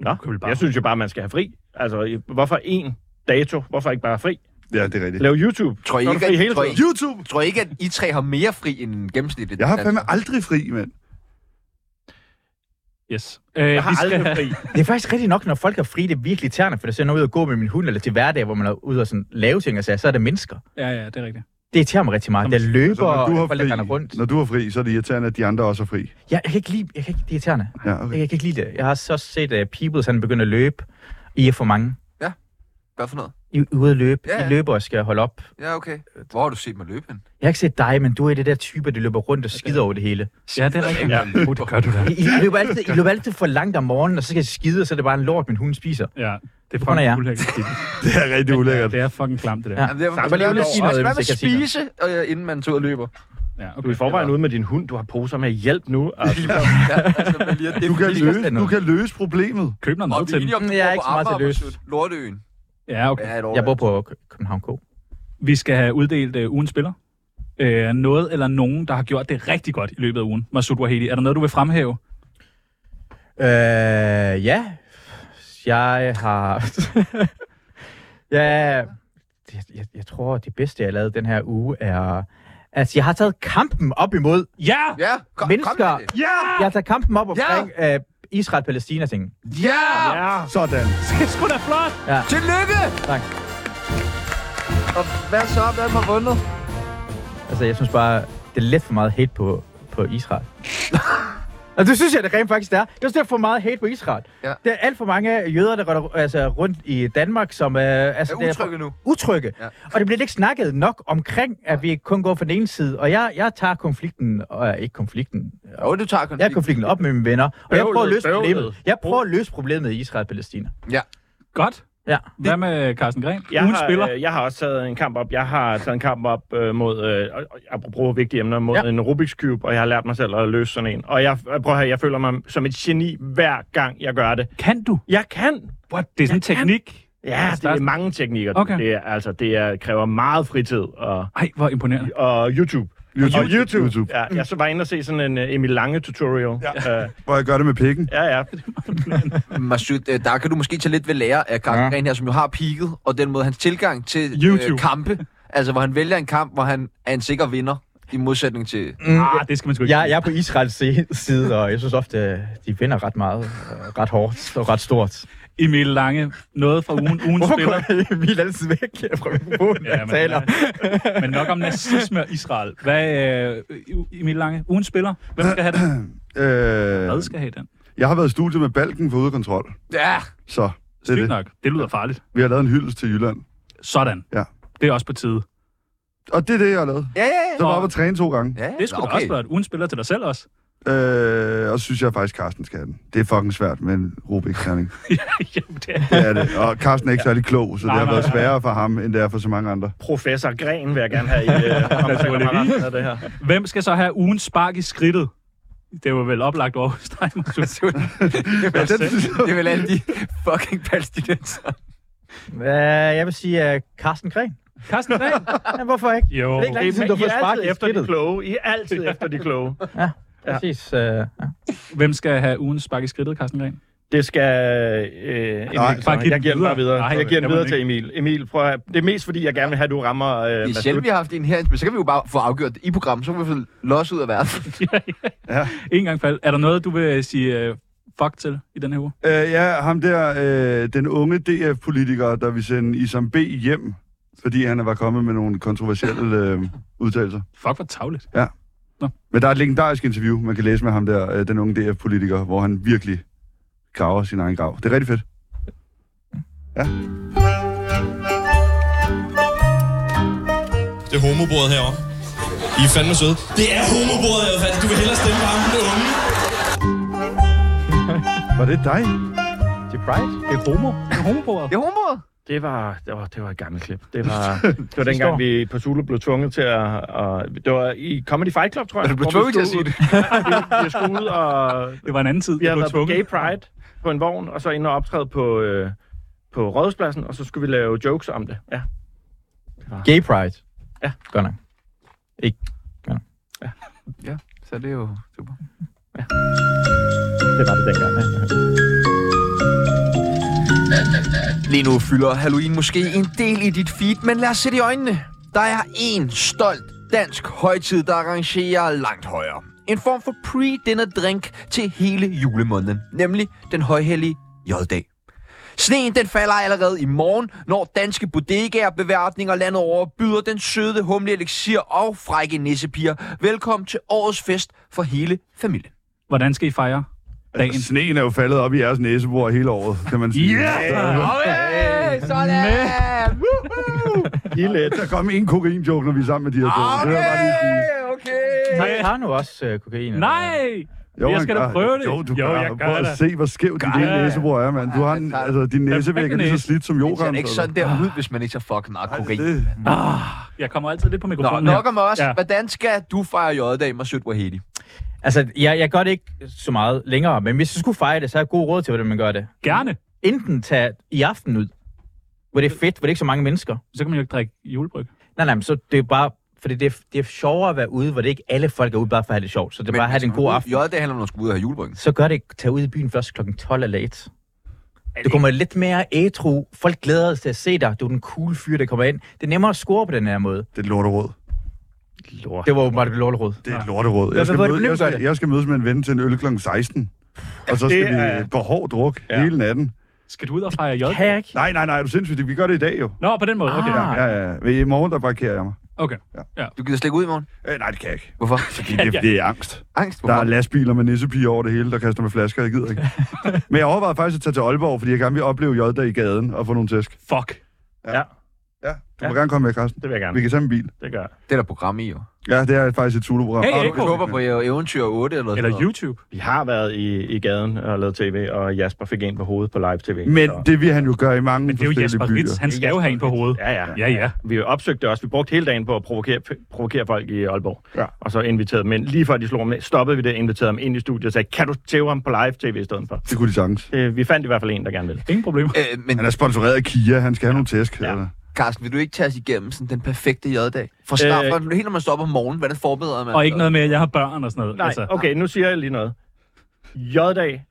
Nå, bare- jeg synes jo bare, man skal have fri. Altså, hvorfor en dato? Hvorfor ikke bare fri? Ja, det er rigtigt. Lav YouTube. Tror I ikke, at- hele tror I-. YouTube! Tror I ikke, at I tre har mere fri end gennemsnitligt? Jeg har fandme aldrig fri, mand. Yes. Øh, Jeg har vi skal aldrig fri. det er faktisk rigtigt nok, når folk har fri, det er virkelig irriterende, for det er ud og gå med min hund, eller til hverdag, hvor man er ude og sådan lave ting og sager, så er det mennesker. Ja, ja, det er rigtigt. Det irriterer mig rigtig meget. Som- Det løber, Altså, når, du har og folk, der render fri, rundt. når du har fri, så er det irriterende, at de andre også er fri. Ja, jeg kan ikke lide, jeg kan ikke, det er irriterende. Ja, Jeg, okay. jeg kan ikke lide det. Jeg har også set uh, Peoples, han begynder at løbe. I er for mange. Hvad for noget? I ude at løbe. Ja, Ja. I løber og skal holde op. Ja, okay. Hvor har du set mig løbe hen? Jeg har ikke set dig, men du er det der type, der løber rundt og skider over det hele. Ja, det er rigtigt. Ja. Uh, det gør du da. I, I, løber altid, I løber altid for langt om morgenen, og så skal I skide, og så er det bare en lort, min hund spiser. Ja, det er fucking ulækkert. Det er rigtig ulækkert. Det er fucking klamt, det der. Ja. Jamen, det er, Samme hvad lige med, lidt noget, jeg kan sige spise, øh, inden man ud og løber? Ja, Du er i forvejen ude med din hund. Du har poser med hjælp nu. Altså. ja, altså, lige at Du kan, løse, du kan løse problemet. Køb noget mad til dem. Mm, jeg er ikke så meget til Amager, løs. Masud. Lorteøen. Ja, okay. Ja, et år. Jeg bor på Kø- København K. Vi skal have uddelt uh, ugens spiller. Uh, noget eller nogen, der har gjort det rigtig godt i løbet af ugen. Masud Wahedi, er der noget, du vil fremhæve? Øh, ja. Jeg har... ja, jeg, jeg tror, det bedste, jeg har lavet den her uge, er... Altså, jeg har taget kampen op imod... Ja! Ja, kom, Mennesker. kom. Ja! Jeg har taget kampen op omkring ja. uh, Israel-Palæstina-ting. Ja! Ja. Sådan. Det er sgu da flot! Tillykke! Tak. Og hvad så? Hvem har vundet? Altså, jeg synes bare, det er lidt for meget hate på, på Israel. Og det synes jeg, det rent faktisk er. Det er også for meget hate på Israel. Ja. Der er alt for mange jøder, der går altså, rundt i Danmark, som øh, altså, Er det utrygge nu. for, utrygge. Ja. Ja. Og det bliver ikke snakket nok omkring, at vi kun går fra den ene side. Og jeg, jeg tager konflikten, og ikke konflikten, Jo, du tager jeg konflikt. er konflikten op med mine venner. Og jeg prøver at løse Bøvlet, problemet. bøvlet. Jeg prøver at løse problemet i Israel-Palæstina. Godt. Ja. Hvad med Carsten Gren? Jeg har, spiller? øh, jeg har også taget en kamp op. Jeg har taget en kamp op øh, mod, øh, apropos vigtige emner, mod Ja. en Rubik's Cube, og jeg har lært mig selv at løse sådan en. Og jeg, prøv at høre, jeg føler mig som et geni hver gang, jeg gør det. Kan du? Jeg kan! What? Det er sådan en kan. teknik. Ja, det er mange teknikker. Okay. Det, er, altså, det er, kræver meget fritid og, Ej, hvor imponerende. og YouTube. YouTube. Og YouTube. YouTube. Ja, jeg så var inde og se sådan en uh, Emil Lange tutorial. Ja, uh, Hvor jeg gør det med pikken. ja. ja. Masud, øh, der kan du måske tage lidt ved lære af Carsten Ja. Her, som jo har peaked, og den måde hans tilgang til YouTube. Øh, kampe, altså hvor han vælger en kamp, hvor han er en sikker vinder, i modsætning til... Mm, Ah, det skal man sgu ikke jeg, jeg er på Israels side, og jeg synes ofte, de vinder ret meget, øh, ret hårdt og ret stort. Emil Lange, noget fra ugen, ugens Hvorfor spiller. går Emil altid væk fra mikrofonen, Ja, men, taler? men nok om nazisme og Israel. Hvad, øh, Emil Lange, ugens spiller? Hvem skal have den? Øh, Hvad skal have den? jeg har været i studiet med Balken for udekontrol. Ja, Så det er Sygt det. nok. Det lyder farligt. Vi har lavet en hyldest til Jylland. Sådan. Ja. Det er også på tide. Og det er det, jeg har lavet. ja, ja. Så var jeg oppe at træne to gange. ja. Det skulle Nå, da også være et ugens spiller til dig selv også. Øh, og så synes jeg faktisk, Carsten skal have den. Det er fucking svært med en Rubik-terning. Jamen, det er Det er det. Og Carsten er ikke særlig klog, så Nej, det har nej, været nej. sværere for ham, end det er for så mange andre. Professor Gren vil jeg gerne have i uh, Naturligvis. af det her. Hvem skal så have ugens spark i skridtet? Det var vel oplagt over hos dig, Masud. det, er vel, det er vel alle de fucking palæstinenser. Uh, jeg vil sige uh, Carsten Gren. Carsten Gren? Ja, hvorfor ikke? Jo. Det er ikke lang tid siden, du har I fået spark altid i efter de skridtet. kloge. I er altid efter de kloge. Ja, præcis. Uh, ja. Hvem skal have ugens spark i skridtet, Carsten Gren? Det skal øh, Emil. Nej, bare jeg giver den bare videre. Nej, jeg giver den videre til Emil. Emil, prøv at, det er mest fordi, jeg gerne vil have, at du rammer øh, Det er sjældent, vi har haft en her, men så kan vi jo bare få afgjort i programmet, så kan vi få los ud af verden. En gang fald. Er der noget, du vil sige uh, fuck til i den her uge? Øh, ja, ham der, øh, den unge DF-politiker, der vil sende Isam B. hjem, fordi han var kommet med nogle kontroversielle øh, udtalelser. Fuck, hvor tavligt. Men der er et legendarisk interview, man kan læse med ham der, øh, den unge DF-politiker, hvor han virkelig graver sin egen grav. Det er rigtig fedt. Det er homobordet herovre. I er fandme søde. Det er homobordet, jeg fandt. Du vil hellere stemme på ham, den unge. Var det dig? Til Pride? Det er homo. Det er homobordet. Det er homoet. Det var, det var, det var et gammelt klip. Det var, det var dengang, vi på Zulu blev tvunget til at... Og, det var i Comedy Fight Club, tror jeg. Du blev tvunget til at sige det. Vi, vi skulle ud, og Det var en anden tid. vi havde blev været på tvunget. Gay Pride på en vogn, og så ind og optræde på, øh, på Rådhuspladsen, og så skulle vi lave jokes om det. Ja. Gay Pride. Ja. Godt nok. Ikke. Så det er jo super. Det var det dengang. Ja. Lige nu fylder Halloween måske en del i dit feed, men lad os se i øjnene. Der er en stolt dansk højtid, der arrangerer langt højere. En form for pre-dinner drink til hele julemåneden, nemlig den højhellige J-dag. Sneen den falder allerede i morgen, når danske bodegaer, beværtninger landet over byder den søde humle elixir og frække nissepiger. Velkommen til årets fest for hele familien. Hvordan skal I fejre dagen? Sneen er jo faldet op i jeres næsebor hele året, kan man sige. Yeah! Okay, sådan! Gillet. Der kom en kokain-joke, når vi er sammen med de her to. Det. Okay, okay. Jeg har nu også øh, kokain. Nej! Jo, Jeg skal da prøve det. Jo, du Jo, jeg gør at det. se, hvor skævt dit Ja, lille næsebor er, mand. Du har en, altså, din næsevæg er lige så slidt som Det yoghurt. ser ikke sådan der ud, hvis man ikke tager fucking meget kokain. Det, Ah, jeg kommer altid lidt på Nå, mikrofonen nok her. om os. Ja. Hvordan skal du fejre J-dag med Sødt Wahedi? Altså, jeg, jeg gør det ikke så meget længere, men hvis jeg skulle fejre det, så har jeg god råd til, hvordan man gør det. Gerne. Enten tage i aften ud, hvor det er fedt, hvor det er ikke så mange mennesker. Så kan man jo ikke drikke julebryg. Nej, nej, men så det er bare... Fordi det er, det er sjovere at være ude, hvor det ikke alle folk er ude bare for at have det sjovt. Så det er bare at have det en god aften. J-dag handler om, at man skal ud og have julebryggen. Så gør det ikke. Tag ud i byen først kl. 12 eller late. Du kommer lidt mere ædru. Folk glæder sig til at se dig. Du er den cool fyr, der kommer ind. Det er nemmere at score på den her måde. det er lorteråd. Lort. Det var åbenbart et lorteråd. Det er et lorteråd. Jeg skal, møde, jeg, skal, jeg skal mødes med en ven til en øl kl. 16. Og så skal Det vi på hård druk Ja. hele natten. Skal du ud og fejre J? Kan jeg ikke? Nej, nej, nej, er du sindssygt? Vi gør det i dag jo. Nå, på den måde. Okay. Ah. Ja, ja, ja. I morgen, der parkerer jeg mig. okay. Du gider slet ikke ud i morgen? Øh, nej, det kan jeg ikke. Hvorfor? Fordi det, det er angst. Angst? Der er Hvorfor? lastbiler med nissepiger over det hele, der kaster med flasker. Jeg gider ikke. Men jeg overvejede faktisk at tage til Aalborg, fordi jeg gerne vil opleve J-dag i gaden og få nogle tæsk. Fuck. Ja, du må Ja. gerne komme med, Carsten. Det vil jeg gerne. Vi kan tage en bil. Det gør jeg. Det er der program i, jo. Ja, det er faktisk et Zulu-program. Hey, du håber på Eventyr 8 eller Eller sådan noget. YouTube. Vi har været i, i gaden og lavet tv, og Jasper fik en på hovedet på live-tv. Men så- det vil han jo gøre i mange Men det er jo Jesper byer. Ritz. Han skal jo have en på hovedet. Ja, ja. Ja, ja. Vi opsøgte det også. Vi brugte hele dagen på at provokere, provokere folk i Aalborg. Ja. Og så inviterede dem ind. Lige før de slog ham stoppede vi det, inviterede dem ind i studiet og sagde, kan du tæve ham på live-tv i stedet for? Det kunne de sagtens. Øh, vi fandt i hvert fald en, der gerne ville. Ingen problem. Øh, men Han er sponsoreret af Kia. Han skal have nogle tæsk. Ja. eller? Carsten, vil du ikke tage os igennem sådan den perfekte J-dag? For start, Øh. for helt når man står op om morgenen, hvordan forbereder man? Og ikke noget med, at jeg har børn og sådan noget. Nej, altså. okay, nu siger jeg lige noget. J-dag,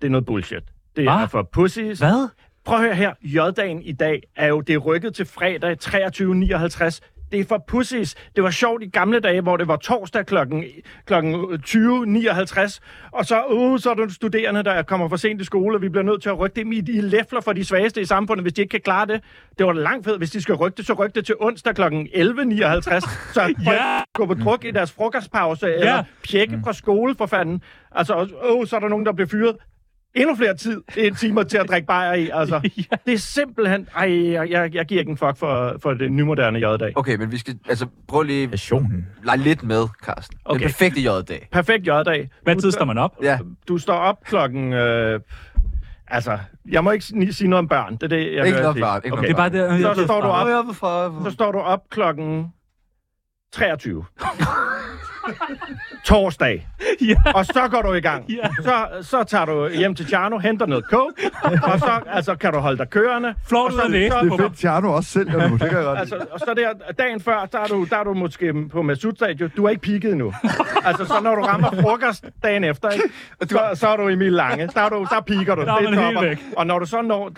det er noget bullshit. Det Hva? er for pussies. Hvad? Prøv at høre her. J-dagen i dag er jo, det er rykket til fredag 23.59. Det er for pussies. Det var sjovt i gamle dage, hvor det var torsdag klokken, klokken 20.59. Og så, uh, så er der studerende, der kommer for sent i skole, og vi bliver nødt til at rykke dem i de læfler for de svageste i samfundet, hvis de ikke kan klare det. Det var langt fedt. Hvis de skal rykke det, så rykke det til onsdag klokken 11.59. Så Ja. gå på druk i deres frokostpause, eller pjekke fra skole for fanden. Altså, åh, så er der nogen, der bliver fyret. Endnu flere tid, en timer til at drikke bajer i. Altså, det er simpelthen... Ej, jeg, jeg, jeg giver ikke en fuck for, for det nymoderne J-dag. Okay, men vi skal altså prøve lige Passionen. lege lidt med, Carsten. Den Okay. perfekte J-dag. Perfekt J-dag. Hvad tid står- man op? Ja. Du står op klokken... Øh, altså, jeg må ikke sige noget om børn. Det er det, jeg Ikke noget om børn, ikke Okay. Det er bare det, jeg Så ved står du op. Så står du op klokken 23. Torsdag. Ja. Og så går du i gang. Ja. Så, så tager du hjem til Tjerno, henter noget coke, og så altså, kan du holde dig kørende. Så, ud at læse så, Det er fedt, Tjerno også selv nu. Det kan jeg godt. Altså, og så der, dagen før, der er du, der er du måske på Masud Stadion. Du er ikke peaked nu. altså, så når du rammer frokost dagen efter, ikke? Så, så er du Emil Lange. Der, er du, der piker du. Der er Det topper. væk. Og når du så når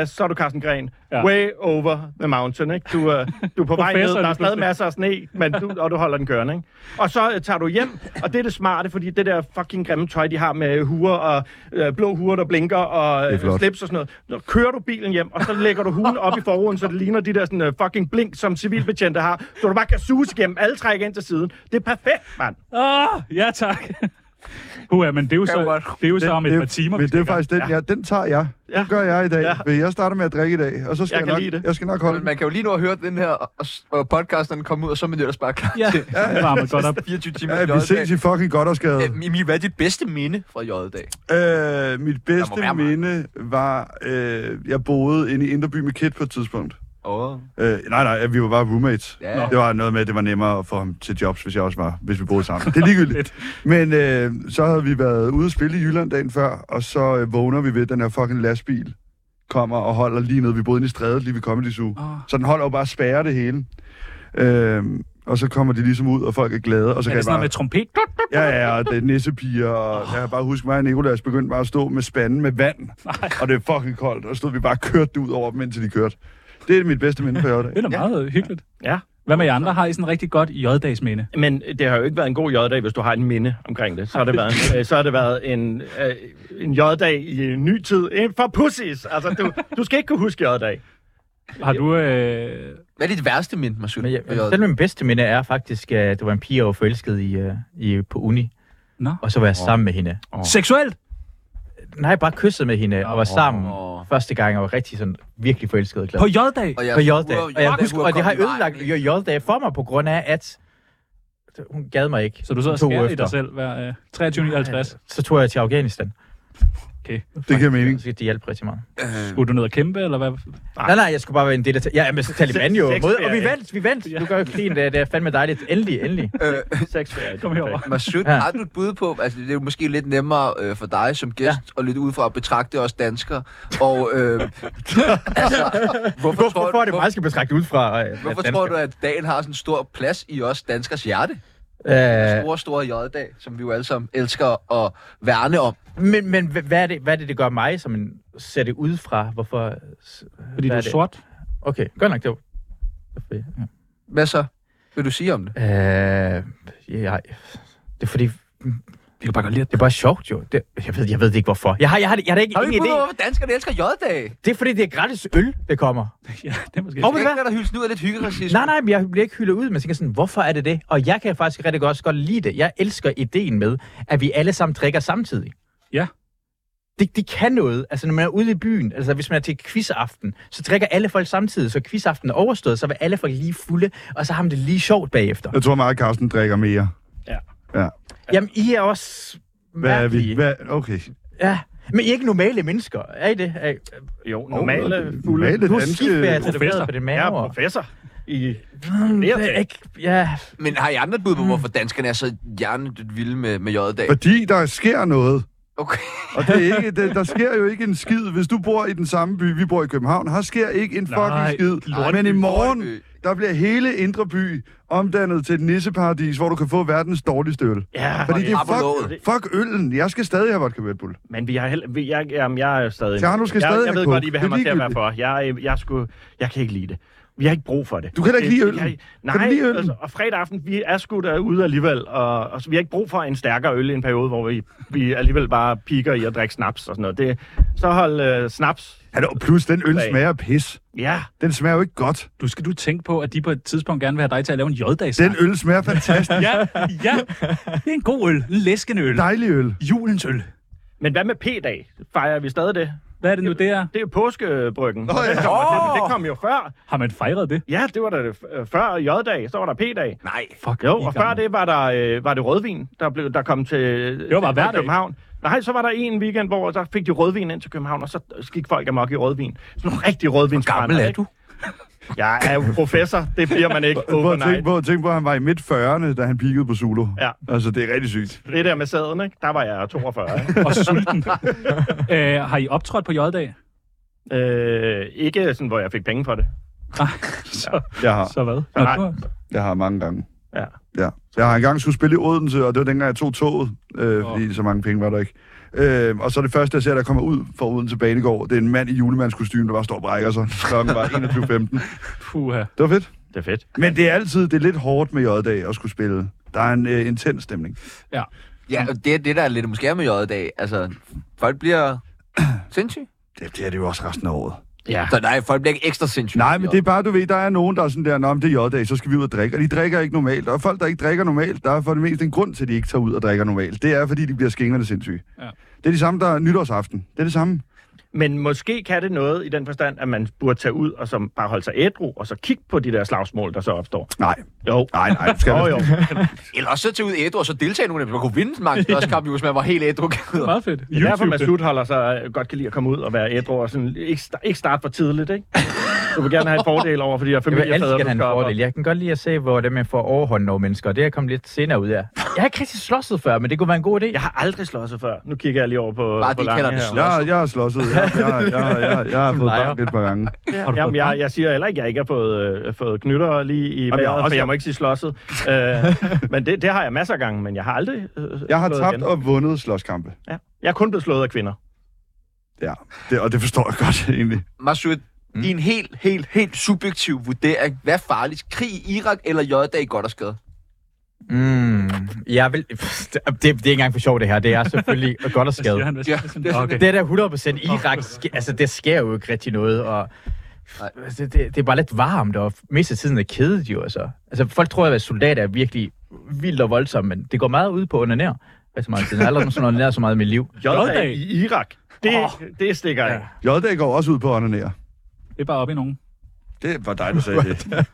23.59, så er du Carsten Gren. Ja. Way over the mountain, ikke? Du, uh, du er på vej ned, der er stadig masser af sne, men du, og du holder den kørende, ikke? Og så uh, tager du hjem, og det er det smarte, fordi det der fucking grimme tøj, de har med huer og uh, blå huer, der blinker, og flot. slips og sådan noget. Så kører du bilen hjem, og så lægger du hugen op i forruden, så det ligner de der sådan, uh, fucking blink, som civilbetjente har, så du bare kan suse igennem alle træk ind til siden. Det er perfekt, mand. Åh, ja tak. Puh, men det er jo så, det er jo så om et par timer. Men det er faktisk den, ja, den tager jeg. Ja. Den gør jeg i dag. Ja. Ja. Jeg starter med at drikke i dag, og så skal Jeg jeg, nok, lide det. jeg skal nok holde Men man kan jo lige nu have hørt den her, og, podcasten kommer ud, og så er man ellers bare klar Ja, til det varmer godt op. 24 timer Ja, vi ses i fucking godt og skade. Øh, Emil, hvad er dit bedste minde fra J-dag? Øh, mit bedste minde var, øh, jeg boede inde i Indreby med Kit på et tidspunkt. Åh, Øh, nej, nej, vi var bare roommates. ja. Det var noget med, at det var nemmere at få ham til jobs, hvis jeg også var, hvis vi boede sammen. Det er ligegyldigt. Men øh, så havde vi været ude at spille i Jylland dagen før, og så øh, vågner vi ved, at den her fucking lastbil kommer og holder lige nede. Vi boede inde i strædet lige ved Comedy Zoo. Åh. Så den holder jo bare spærre det hele. Øh, og så kommer de ligesom ud, og folk er glade. Og så Er kan det sådan bare... med trompet? Ja, ja, og det er nissepiger, og jeg kan bare huske mig og Nicolas begyndte bare at stå med spanden med vand, og det er fucking koldt, og så stod vi bare og kørte ud over dem, indtil de kørte. Det er mit bedste minde på J-dag. Det er da meget hyggeligt. Ja. Hvad med jer andre? Har I sådan en rigtig godt J-dagsminde? Men det har jo ikke været en god J-dag, hvis du har en minde omkring det. Så har det været en, øh, så har det været en, øh, en J-dag i en ny tid. En for pussies! Altså, du, du skal ikke kunne huske J-dag. Har du... Øh... Hvad er dit værste mind, Masud? Men jeg, selv min bedste minde er faktisk, at det var en pige, jeg var forelsket i, i på uni. Nå. Og så var jeg sammen med hende. Seksuelt? Nej, bare kysset med hende og var sammen Åh. første gang, og var rigtig sådan virkelig forelsket og glad. På J-dag? På J-dag. Og, jeg husker, og det har ødelagt J-dag for mig på grund af, at hun gad mig ikke. Så du to skærer i dig selv hver øh, 23.59? Så tog jeg til Afghanistan. Okay. Det giver mening. Så det hjalp rigtig meget. Øh, Skulle du ned og kæmpe, eller hvad? Nej, nej, jeg skulle bare være en del af... Ja, men så Taliban jo. Sex- Mod, og vi vandt, vi vandt. Nu gør jeg krigen, det, er- det er fandme dejligt. Endelig, endelig. øh, Sexferie. Kom herover. Masud, Ja. har du et bud på, altså det er jo måske lidt nemmere øh, for dig som gæst ja. at lytte ud fra at betragte os danskere, og øh, altså, hvorfor, tror, Hvorfor er det mig, skal betragte ud fra? Øh, hvorfor tror du, at dagen har sådan en stor plads i os danskers hjerte? Øh, Store, store J-dag, som vi jo alle sammen elsker at værne om. men men hva- hvad er, det, hvad er det, det gør mig, som en ser det udefra? Hvorfor? Fordi du er det? sort? Okay, godt nok, det var... Ja. Hvad så? Vil du sige om det? Øh, ja, det er fordi... Vi kan bare godt lide Det er bare sjovt, jo. Det, jeg, ved, jeg ved det ikke, hvorfor. Jeg har, jeg har, jeg har da ikke Har ingen idé. hvorfor danskerne elsker J-dag? Det er fordi, det er gratis øl, det kommer. Ja, det er måske... Og Og ved ikke du hvad? lade dig hylde ud af lidt hyggeracisme. Nej, nej, men jeg bliver ikke hyldet ud, men tænker sådan, hvorfor er det det? Og jeg kan faktisk rigtig godt, godt lide det. Jeg elsker ideen med, at vi alle sammen drikker samtidig. Ja. Det, det kan noget. Altså, når man er ude i byen, altså hvis man er til quizaften, så drikker alle folk samtidig, så quizaften er overstået, så vil alle folk lige fulde, og så har man det lige sjovt bagefter. Jeg tror meget, at Carsten drikker mere. Jamen, I er også Hvad er vi? mærkelige. Hvad? Okay. Ja, men I er ikke normale mennesker, er I det? Er, Jo, normale fulde. Normale du er danske... skiferie professor. på det Jeg er mave. professor i Mm, flere det er ikke, ja, Men har I andre et bud på, hvorfor danskerne er så hjernedødt vilde med, med J-dag? Fordi der sker noget. Okay. Og det er ikke, det, der sker jo ikke en skid. Hvis du bor i den samme by, vi bor i København, her sker ikke en fucking Nej, skid. lorteby. Men i morgen, Lorteby. der bliver hele Indre By omdannet til et nisseparadis, hvor du kan få verdens dårligste øl. Ja, Fordi det er fuck, fuck øllen. Jeg skal stadig have vodka Red Bull. Men vi har heller, vi, jeg, jamen, jeg er stadig... Tjerno skal jeg, stadig jeg have ved godt, I vil have mig til at være for. Jeg, er- jeg, skulle, jeg kan ikke lide det. Vi har ikke brug for det. Du kan da ikke lide jeg- Nej, Kan du lide øllen? altså, og fredag aften, vi er sgu derude alligevel, og, og så vi har ikke brug for en stærkere øl i en periode, hvor vi, vi alligevel bare piker i at drikke snaps og sådan noget. Det, så hold øh, snaps. Ja, plus, den øl smager pis. Ja, Den smager jo ikke godt. Du skal du tænke på, at de på et tidspunkt gerne vil have dig til at lave en J-dag. Den øl smager fantastisk. Ja, ja. Det er en god øl. En læskende øl. Dejlig øl. Julens øl. men hvad med P-dag? Fejrer vi stadig det? Hvad er det nu, det er? Det er påskebryggen. Nå, ja. det, kommer, det, det kom jo før. Har man fejret det? Ja, det var da det f- før J-dag, så var der P-dag. Nej. Fuck. Jo, og før det var der, øh, var det rødvin, der, blev, der kom til, det var bare hver. København. Nej, så var der en weekend, hvor der fik de rødvin ind til København, og så gik folk amok i rødvin. Sådan nogle rigtig rødvinsbrænder. Gammel er du? Jeg er jo professor, det bliver man ikke Prøv at overnight. på, tænk på, at han var i midt 40'erne, da han peakede på Zulu. Ja. Altså, det er rigtig sygt. Det der med sæden, ikke? der var jeg 42. Ikke? Og sulten. øh, har I optrådt på J-dag? øh, ikke sådan, hvor jeg fik penge for det. så, Jeg har, så hvad? nej. Nå, du- jeg har mange gange. Ja. Ja. Jeg har engang skulle spille i Odense, og det var dengang, jeg tog toget, øh, fordi så mange penge var der ikke. Øh, og så det første, jeg ser, der kommer ud fra Odense Banegård, det er en mand i julemandskostyme, der bare står og brækker sig. Klokken var 21.15. Puha. Det var fedt. Det er fedt. Men det er altid det er lidt hårdt med J-dag at skulle spille. Der er en øh, intens stemning. Ja, og det er det, der er lidt måske er med J-dag. Altså, folk bliver sindssyge. Det, det er det jo også resten af året. Ja. Så nej, folk bliver ikke ekstra sindssyge. Nej, men det er bare, du ved, der er nogen, der er sådan der, Nå, det er J-dag, så skal vi ud og drikke. Og de drikker ikke normalt. Og folk, der ikke drikker normalt, der er for det meste en grund til, at de ikke tager ud og drikker normalt. Det er, fordi de bliver skængerne sindssyge. Ja. Det er de samme, der er nytårsaften. Det er det samme. Men måske kan det noget i den forstand, at man burde tage ud og så bare holde sig ædru, og så kigge på de der slagsmål, der så opstår. Nej, Jo. nej, nej. Det skal Jo, oh, jo. Eller også så tage ud ædru, og så deltage i nogle af dem. Man kunne vinde mange største hvis man var helt ædru. Meget fedt. Det er derfor, det. Masud holder sig øh, godt kan lide at komme ud og være ædru, og sådan, ikke, ikke starte for tidligt, ikke? Du vil gerne have en fordel over for de her Jeg vil altid familiefædre, gerne du have en fordel. Jeg kan godt lide at se, hvordan man får overhånden over mennesker. Det er jeg kommet lidt senere ud af. Jeg har ikke rigtig slåsset før, men det kunne være en god idé. Jeg har aldrig slået før. Nu kigger jeg lige over på, Bare på de kalder det her. slå. Jeg, jeg har slåsset. Jeg, jeg, jeg, jeg, jeg har fået bank et par gange. Ja, jamen, jeg, jeg siger heller ikke, at jeg ikke har fået, øh, fået knytter lige i jeg har vejret, også- for jeg må ikke sige slåsset. øh, men det, det har jeg masser af gange, men jeg har aldrig øh, Jeg har tabt igen. og vundet slåskampe. Ja. Jeg er kun blevet slået af kvinder. Ja, det, og det forstår jeg godt egentlig. Masud, Mm. I en helt, helt, helt subjektiv vurdering. Hvad er farligst? Krig i Irak eller J-dag godt og skade? Mm, jeg vil... Det, det er ikke engang for sjov, det her. Det er selvfølgelig godt og skade. Han, Ja, det er okay. Det er der 100% Irak. Altså, det sker jo ikke rigtig noget, og altså, det, det, det, er bare lidt varmt, og mest af tiden er kedet jo, altså. Altså, folk tror, at soldater er virkelig vildt og voldsomme, men det går meget ud på under nær. Tid. Jeg har aldrig sådan noget så meget i mit liv. J-dag i Irak. Det, Åh. det stikker af. J-dag går også ud på at onanere. Det er bare op i nogen. Det var dig, der sagde det.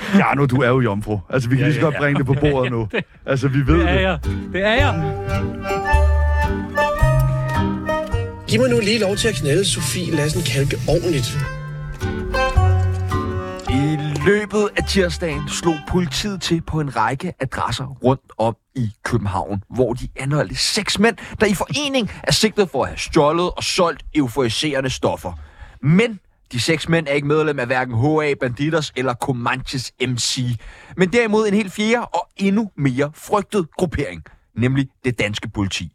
Ja, nu du er jo jomfru. Altså, vi kan lige så godt bringe det på bordet nu. Altså, vi ved Det er det. jeg. Det er jeg. Giv mig nu lige lov til at knalde Sofie Lassen Kalke ordentligt. I løbet af tirsdagen slog politiet til på en række adresser rundt om i København, hvor de anholdte seks mænd, der i forening er sigtet for at have stjålet og solgt euforiserende stoffer. Men de seks mænd er ikke medlem af hverken HA Banditers eller Comanches MC, men derimod en helt fjerde og endnu mere frygtet gruppering, nemlig det danske politi.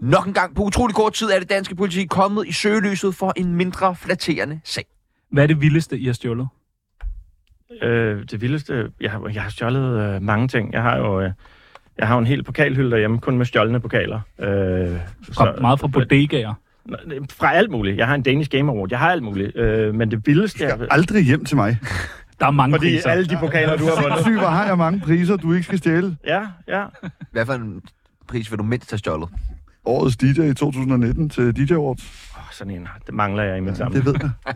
Nok en gang på utrolig kort tid er det danske politi kommet i søgelyset for en mindre flatterende sag. Hvad er det vildeste, I har stjålet? Øh, det vildeste, jeg, har- jeg har stjålet øh, mange ting. Jeg har jo øh, jeg har jo en hel pokalhylde derhjemme, kun med stjålne pokaler. Øh, Kom meget fra bodegaer. Fra alt muligt. Jeg har en Danish Game Award. Jeg har alt muligt. Øh, men det vildeste... Du skal aldrig hjem til mig. Der er mange Fordi priser. alle de pokaler, du har vundet. Syg, hvor har jeg mange priser, du ikke skal stjæle. Ja, ja. Hvad for en pris vil du mindst have stjålet? Årets DJ i 2019 til DJ Awards. Oh, sådan en, det mangler jeg i min sammen. Det ved jeg.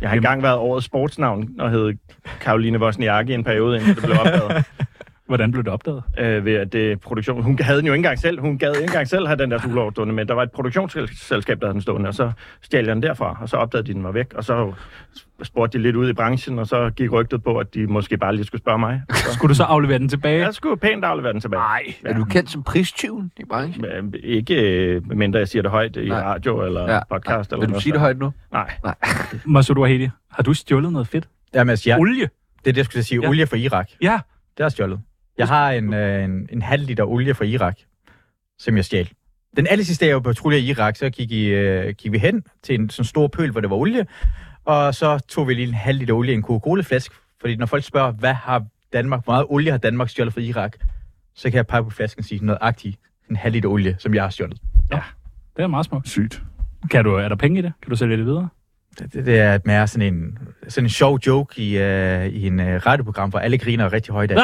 Jeg har engang været årets sportsnavn og hed Karoline Wozniacki i en periode, inden det blev opdaget. Hvordan blev det opdaget? øh, ved at det produktion... Hun havde den jo ikke engang selv. Hun gad ikke engang selv have den der Zulu stående, men der var et produktionsselskab, der havde den stående, og så stjal jeg den derfra, og så opdagede de, den var væk, og så spurgte de lidt ud i branchen, og så gik rygtet på, at de måske bare lige skulle spørge mig. Så Skulle du så aflevere den tilbage? jeg skulle pænt aflevere den tilbage. Nej. Er du kendt som pristyven i branchen? Men Ikke øh, medmindre jeg siger det højt i Nej. radio eller Ja. podcast. Eller Vil du noget sige det højt nu? Nej. Masud Wahedi, har du stjålet noget fedt? Jamen, altså, jeg, Olie? det er det, jeg skulle sige. Ja. Olie fra Irak. Ja. Det er stjålet. Jeg har en, øh, en, en halv liter olie fra Irak, som jeg stjal. Den aller sidste dag, jeg var på patrulje i Irak, så gik, I, øh, gik vi hen til en sådan stor pøl, hvor det var olie. Og så tog vi lige en halv liter olie i en Coca-Cola-flaske. Fordi når folk spørger, hvad har Danmark, hvor meget olie har Danmark stjålet fra Irak, så kan jeg pege på flasken og sige noget agtigt. En halv liter olie, som jeg har stjålet. Det er meget smukt. Sygt. Kan du, er der penge i det? Kan du sælge det videre? Det, det, det er mere sådan en, sådan en sjov joke i, uh, i en uh, radioprogram, hvor alle griner rigtig højt af.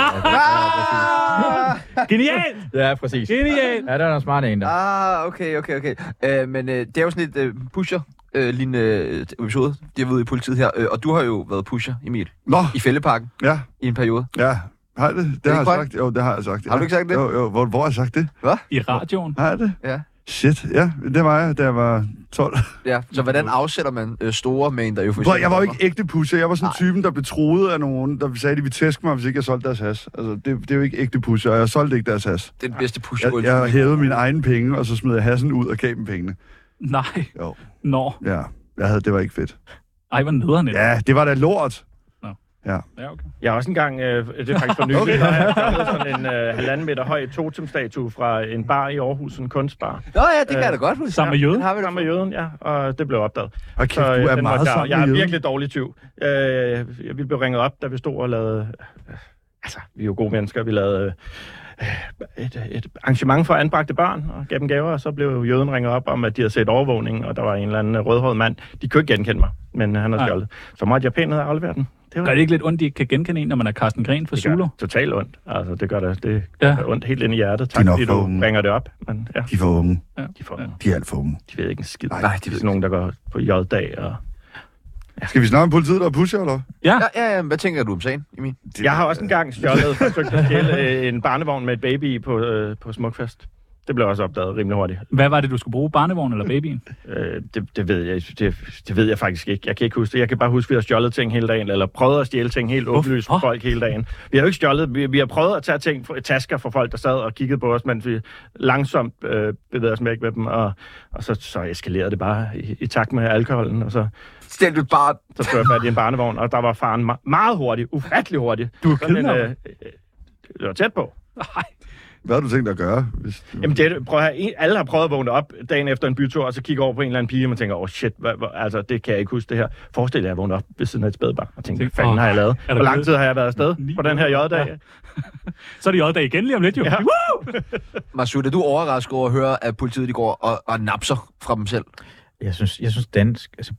Genialt! Ja, præcis. Genialt! Ja, der er noget smart en der. Ah, okay, okay, okay. Øh, men øh, det er jo sådan et øh, pusher øh, lignende øh, episode, det er ude i politiet her. Øh, og du har jo været pusher, Emil, Nå, i Fælleparken ja, i en periode. ja. Har jeg det? Det ikke har jeg sagt. Jo, det har jeg sagt. Har du ikke sagt det? Jo, jo. Hvor, hvor har jeg sagt det? I radioen? Har jeg det? Ja. Shit, ja. Det var jeg, da jeg var 12. Ja, så hvordan afsætter man øh, store mængder euforiserende jeg var jo stoffer? ikke ægte pusher. Jeg var sådan typen, der blev troet af nogen, der sagde, at de ville tæske mig, hvis ikke jeg solgte deres has. Altså, det, det er jo ikke ægte pusher, og jeg solgte ikke deres has. Det er den bedste pusher. Jeg, jeg hævede mine egne penge, og så smed jeg hassen ud og gav dem pengene. Nej. Jo. Nå. Ja, jeg havde, det var ikke fedt. Ej, hvor nederen det. Ja, det var da lort. Ja okay. Jeg har også engang, øh, det er faktisk for nylig, okay. der har sådan en øh, halvanden meter høj totemstatue fra en bar i Aarhus, en kunstbar. Nå ja, det kan jeg da godt huske. Sammen med jøden? Vi sammen med jøden, ja, og det blev opdaget. Og kæft, Så, du øh, er meget sammen jeg er virkelig dårlig tyv. Øh, vi blev ringet op, da vi stod og lavede... Øh, altså, vi er jo gode mennesker. Vi lavede øh, et, et arrangement for anbragte børn og gav dem gaver, og så blev jøden ringet op om, at de havde set overvågning, og der var en eller anden rødhåret mand. De kunne ikke genkende mig, men han havde stjålet. Så måtte jeg pænt ned og aflevere den. Det var Gør det ikke lidt ondt, de ikke kan genkende en, når man er Carsten Gren for det gør Zulu? totalt ondt. Altså, det gør det, det Ja. gør ondt helt ind i hjertet. Er Tak, fordi for du unge. bringer det op. Men ja, De er for unge. de, får, Ja. De er alt for unge. de ved ikke en skid. Nej, de ved det er sådan nogen, der går på J-dag. Og... Skal vi snakke om politiet, der er pusher, eller? Ja. Ja, ja, ja, hvad tænker du om sagen, Emil? Jeg har også engang stjålet, forsøgt at stjæle øh, en barnevogn med et baby på, øh, på Smukfest. Det blev også opdaget rimelig hurtigt. Hvad var det, du skulle bruge? Barnevogn eller babyen? Øh, det, det, ved jeg, det, det ved jeg faktisk ikke. Jeg kan ikke huske det. Jeg kan bare huske, at vi har stjålet ting hele dagen, eller prøvet at stjæle ting helt åbenlyst for Hvorfor? folk hele dagen. Vi har jo ikke stjålet. Vi, vi har prøvet at tage ting, tasker fra folk, der sad og kiggede på os, mens vi langsomt øh, bevægede os væk med dem, og, og så, så eskalerede det bare i, i takt med alkoholen, og så, Stil du bare... så blev jeg fat i en barnevogn, og der var faren meget hurtig, ufattelig hurtig. Du er kidnappet? øh, øh, det var tæt på. Nej. Hvad har du tænkt dig at gøre? Hvis du... Jamen, det, prøv at en- alle har prøvet at vågne op dagen efter en bytur, og så kigge over på en eller anden pige, og man tænker, åh oh, shit, hvad, hvad, altså, det kan jeg ikke huske det her. Forestil dig, at jeg vågner op ved siden af et spædbarn, og tænker, hvad fanden har jeg lavet? Hvor lang tid har jeg været afsted på den her måneder? J-dag? Så er det J-dag igen lige om lidt, jo. Ja. Masud, er du overrasket over at høre, at politiet de går og, og napser fra dem selv? Jeg synes, jeg synes dansk... Altså,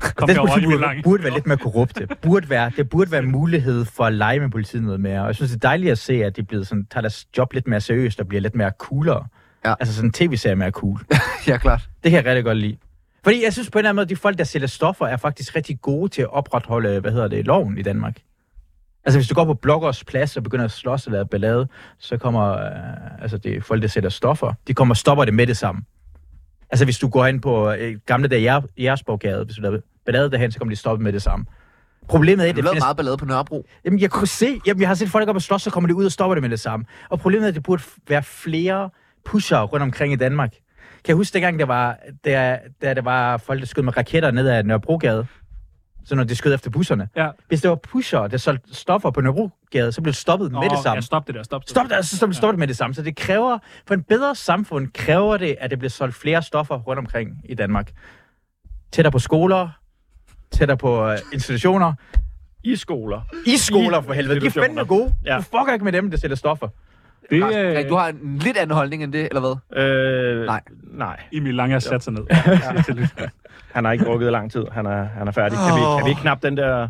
Kom dansk herover, politi Emil burde, være lidt mere korrupte. Burde være, det burde være mulighed for at lege med politiet noget mere. Og jeg synes, det er dejligt at se, at de er blevet sådan, tager deres job lidt mere seriøst og bliver lidt mere coolere. Ja. Altså sådan en tv-serie mere cool. ja, klart. Det kan jeg rigtig godt lide. Fordi jeg synes på en eller anden måde, at de folk, der sælger stoffer, er faktisk rigtig gode til at opretholde, hvad hedder det, loven i Danmark. Altså hvis du går på Bloggers Plads og begynder at slås eller lave ballade, så kommer øh, altså det folk, der sælger stoffer, de kommer og stopper det med det samme. Altså hvis du går ind på øh, gamle i Jægersborggade, hvis du laver ballade derhen, så kommer de stoppet med det samme. Problemet er, at det lavede findes- meget ballade på Nørrebro. Jamen, jeg kunne se, jamen, jeg har set folk op og slås, så kommer de ud og stopper det med det samme. Og problemet er, at det burde være flere pusher rundt omkring i Danmark. Kan jeg huske dengang, der var, der, der, der var folk, der skød med raketter ned ad Nørrebrogade? Så når de skød efter busserne. Ja. Hvis det var pusher, der solgte stoffer på Nørrebrogade, så blev det stoppet med det samme. Ja, stop det der, stop. Stop det, så stop det med det samme. Så det kræver, for en bedre samfund kræver det, at det bliver solgt flere stoffer rundt omkring i Danmark. Tættere på skoler, tættere på uh, institutioner, I skoler. i skoler for helvede. De er fandme gode. Ja. Ja. Du fucker ikke med dem, der sælger stoffer. Det Carsten, er... Greg, du har en lidt anden holdning end det, eller hvad? Øh, Nej. Nej. Emil Lange har sat sig ned. Ja. Han har ikke drukket i lang tid. Han er, han er færdig. Kan vi, kan vi ikke knappe den der...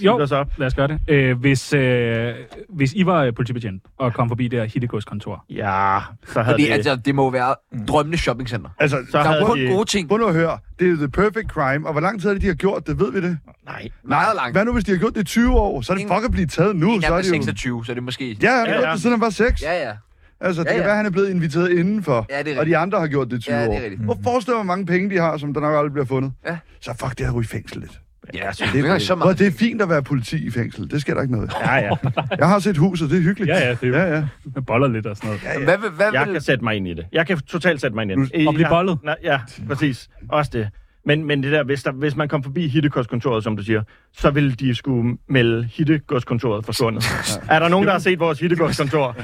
Jo, op? lad os gøre det. Øh, hvis, øh, hvis I var øh, politibetjent og kom forbi det her Hittegods-kontor, Ja, så havde Fordi det... altså, det må være drømmende shoppingcenter. Altså, Så Der er havde jo kun de... gode ting. prøv nu at høre. Det er the perfect crime. Og hvor lang tid er det, de har gjort det? Ved vi det? Nej. Meget langt. Hvad nu, hvis de har gjort det i 20 år? Så er det Ingen- fuck at blive taget nu. En Så er det dem er jo... 26, så det er måske... Ja, han har Ja, ja. det, siden han var 6. Ja, ja. Altså, det Ja, kan ja. være, han er blevet inviteret indenfor. Ja, det er og de andre har gjort det i 20 Ja, det er år. rigtigt. Hvor forestiller hvor mange penge de har, som der nok aldrig bliver fundet? Ja. Så fuck det at ryge i fængsel lidt. Ja, så Det det er ikke så meget. det er fint at være politi i fængsel. Det sker der ikke noget. Ja, ja. Jeg har set huset, det er hyggeligt. Ja, ja, det er jo- ja, ja. med boller lidt og sådan noget. ja, ja. Hvad, vil- hvad, Jeg vil- kan sætte mig ind i det. Jeg kan totalt sætte mig ind i det. Og blive bollet? Nej, ja, præcis. Også det. Men, men det der, hvis, der, hvis man kom forbi Hittegodskontoret, som du siger, så ville de skulle melde Hittegodskontoret forsvundet. er der nogen, der har set vores Hittegodskontor?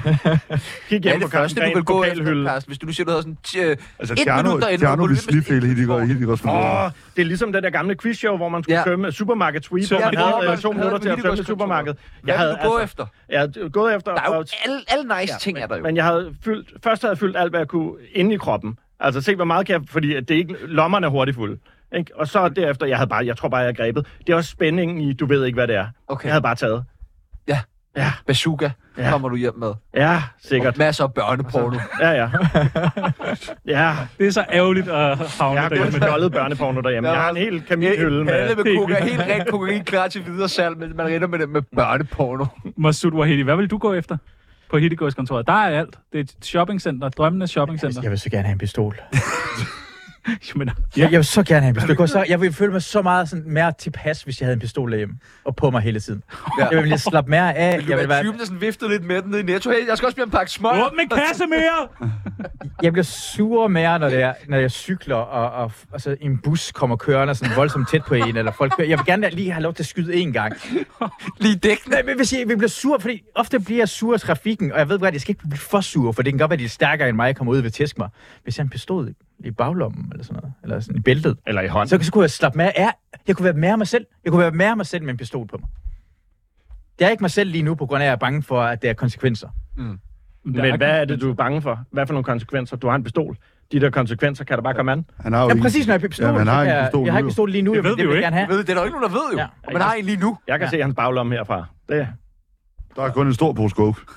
Kig er hjem på det første, du vil gå efter. Carsten? Hvis du nu siger, du havde sådan tj- Altså, et Tjerno, minut derinde, Tjerno vil sniffe hele. Hittigård. Åh, det er ligesom det der gamle quizshow, hvor man skulle Ja. ja. købe supermarket sweep, Så hvor man ja, havde øh, to havde minutter til at tømme Hittegodskontoret. supermarkedet. Hvad vil du gå altså, efter? Jeg er gået efter... Der er jo alle, alle nice ting, er der jo. Men jeg havde fyldt, først havde jeg fyldt alt, hvad jeg kunne inde i kroppen. Altså se, hvor meget kan jeg, fordi at det er ikke, lommerne er hurtigt fulde. Ikke? Og så derefter, jeg havde bare, jeg tror bare, jeg har grebet. Det er også spændingen i, du ved ikke, hvad det er. Okay. Jeg havde bare taget. Ja. Ja. Bazooka Ja. kommer du hjem med. Ja, sikkert. Og masser af børneporno. Ja, ja. ja, Det er så ærgerligt at havne jeg har gået med derhjemme. dollet børneporno derhjemme. Jeg har en hel kaminhylde med... Alle med kokain, helt rent kokain klar til videre salg, men man rinder med det med børneporno. Masud Wahedi, hvad vil du gå efter på Hittegods-kontoret? Der er alt. Det er et shoppingcenter, drømmenes shoppingcenter. Jeg vil så gerne have en pistol. Men, Ja. Jeg vil så gerne have en pistol. Jeg, så, jeg ville føle mig så meget sådan, mere tilpas, hvis jeg havde en pistol derhjemme. Og på mig hele tiden. Ja. Jeg ville slappe mere af. Vil du Jeg, være vil være, typen, der sådan viftede lidt med den i Netto? Hey, jeg skal også blive en pakke smøg. Åbn en kasse mere! jeg bliver sur mere, når, det er, når jeg cykler, og, og altså, en bus kommer kørende sådan voldsomt tæt på en, eller folk kører. Jeg vil gerne lige have lov til at skyde en gang. Lige dækkende. Nej, men hvis jeg, jeg bliver sur, fordi ofte bliver jeg sur af trafikken, og jeg ved godt, at jeg skal ikke blive for sur, for det kan godt være, at de er stærkere end mig, og kommer ud og vil tæske mig. Hvis jeg har en pistol i baglommen, eller sådan noget, eller sådan i bæltet, Eller i hånden. så, så kunne jeg slappe mere af. Jeg kunne være mere mig selv. Jeg kunne være mere mig selv med en pistol på mig. Jeg er ikke mig selv lige nu, på grund af, at jeg er bange for, at det er konsekvenser. Men hvad er det, du er bange for? Hvad for nogle konsekvenser? Du har en pistol. De der konsekvenser kan der bare komme an. Han har jo Ja, præcis, når jeg er pistol. Jamen, han har jeg, pistol jeg har nu, ikke pistol lige nu, Det ved vi det jo jeg ikke. gerne have. Ved, det er der jo ikke nogen, der ved jo. Ja. Man har en lige nu. Jeg kan se hans baglomme herfra. Det, Der er kun en stor pose coke.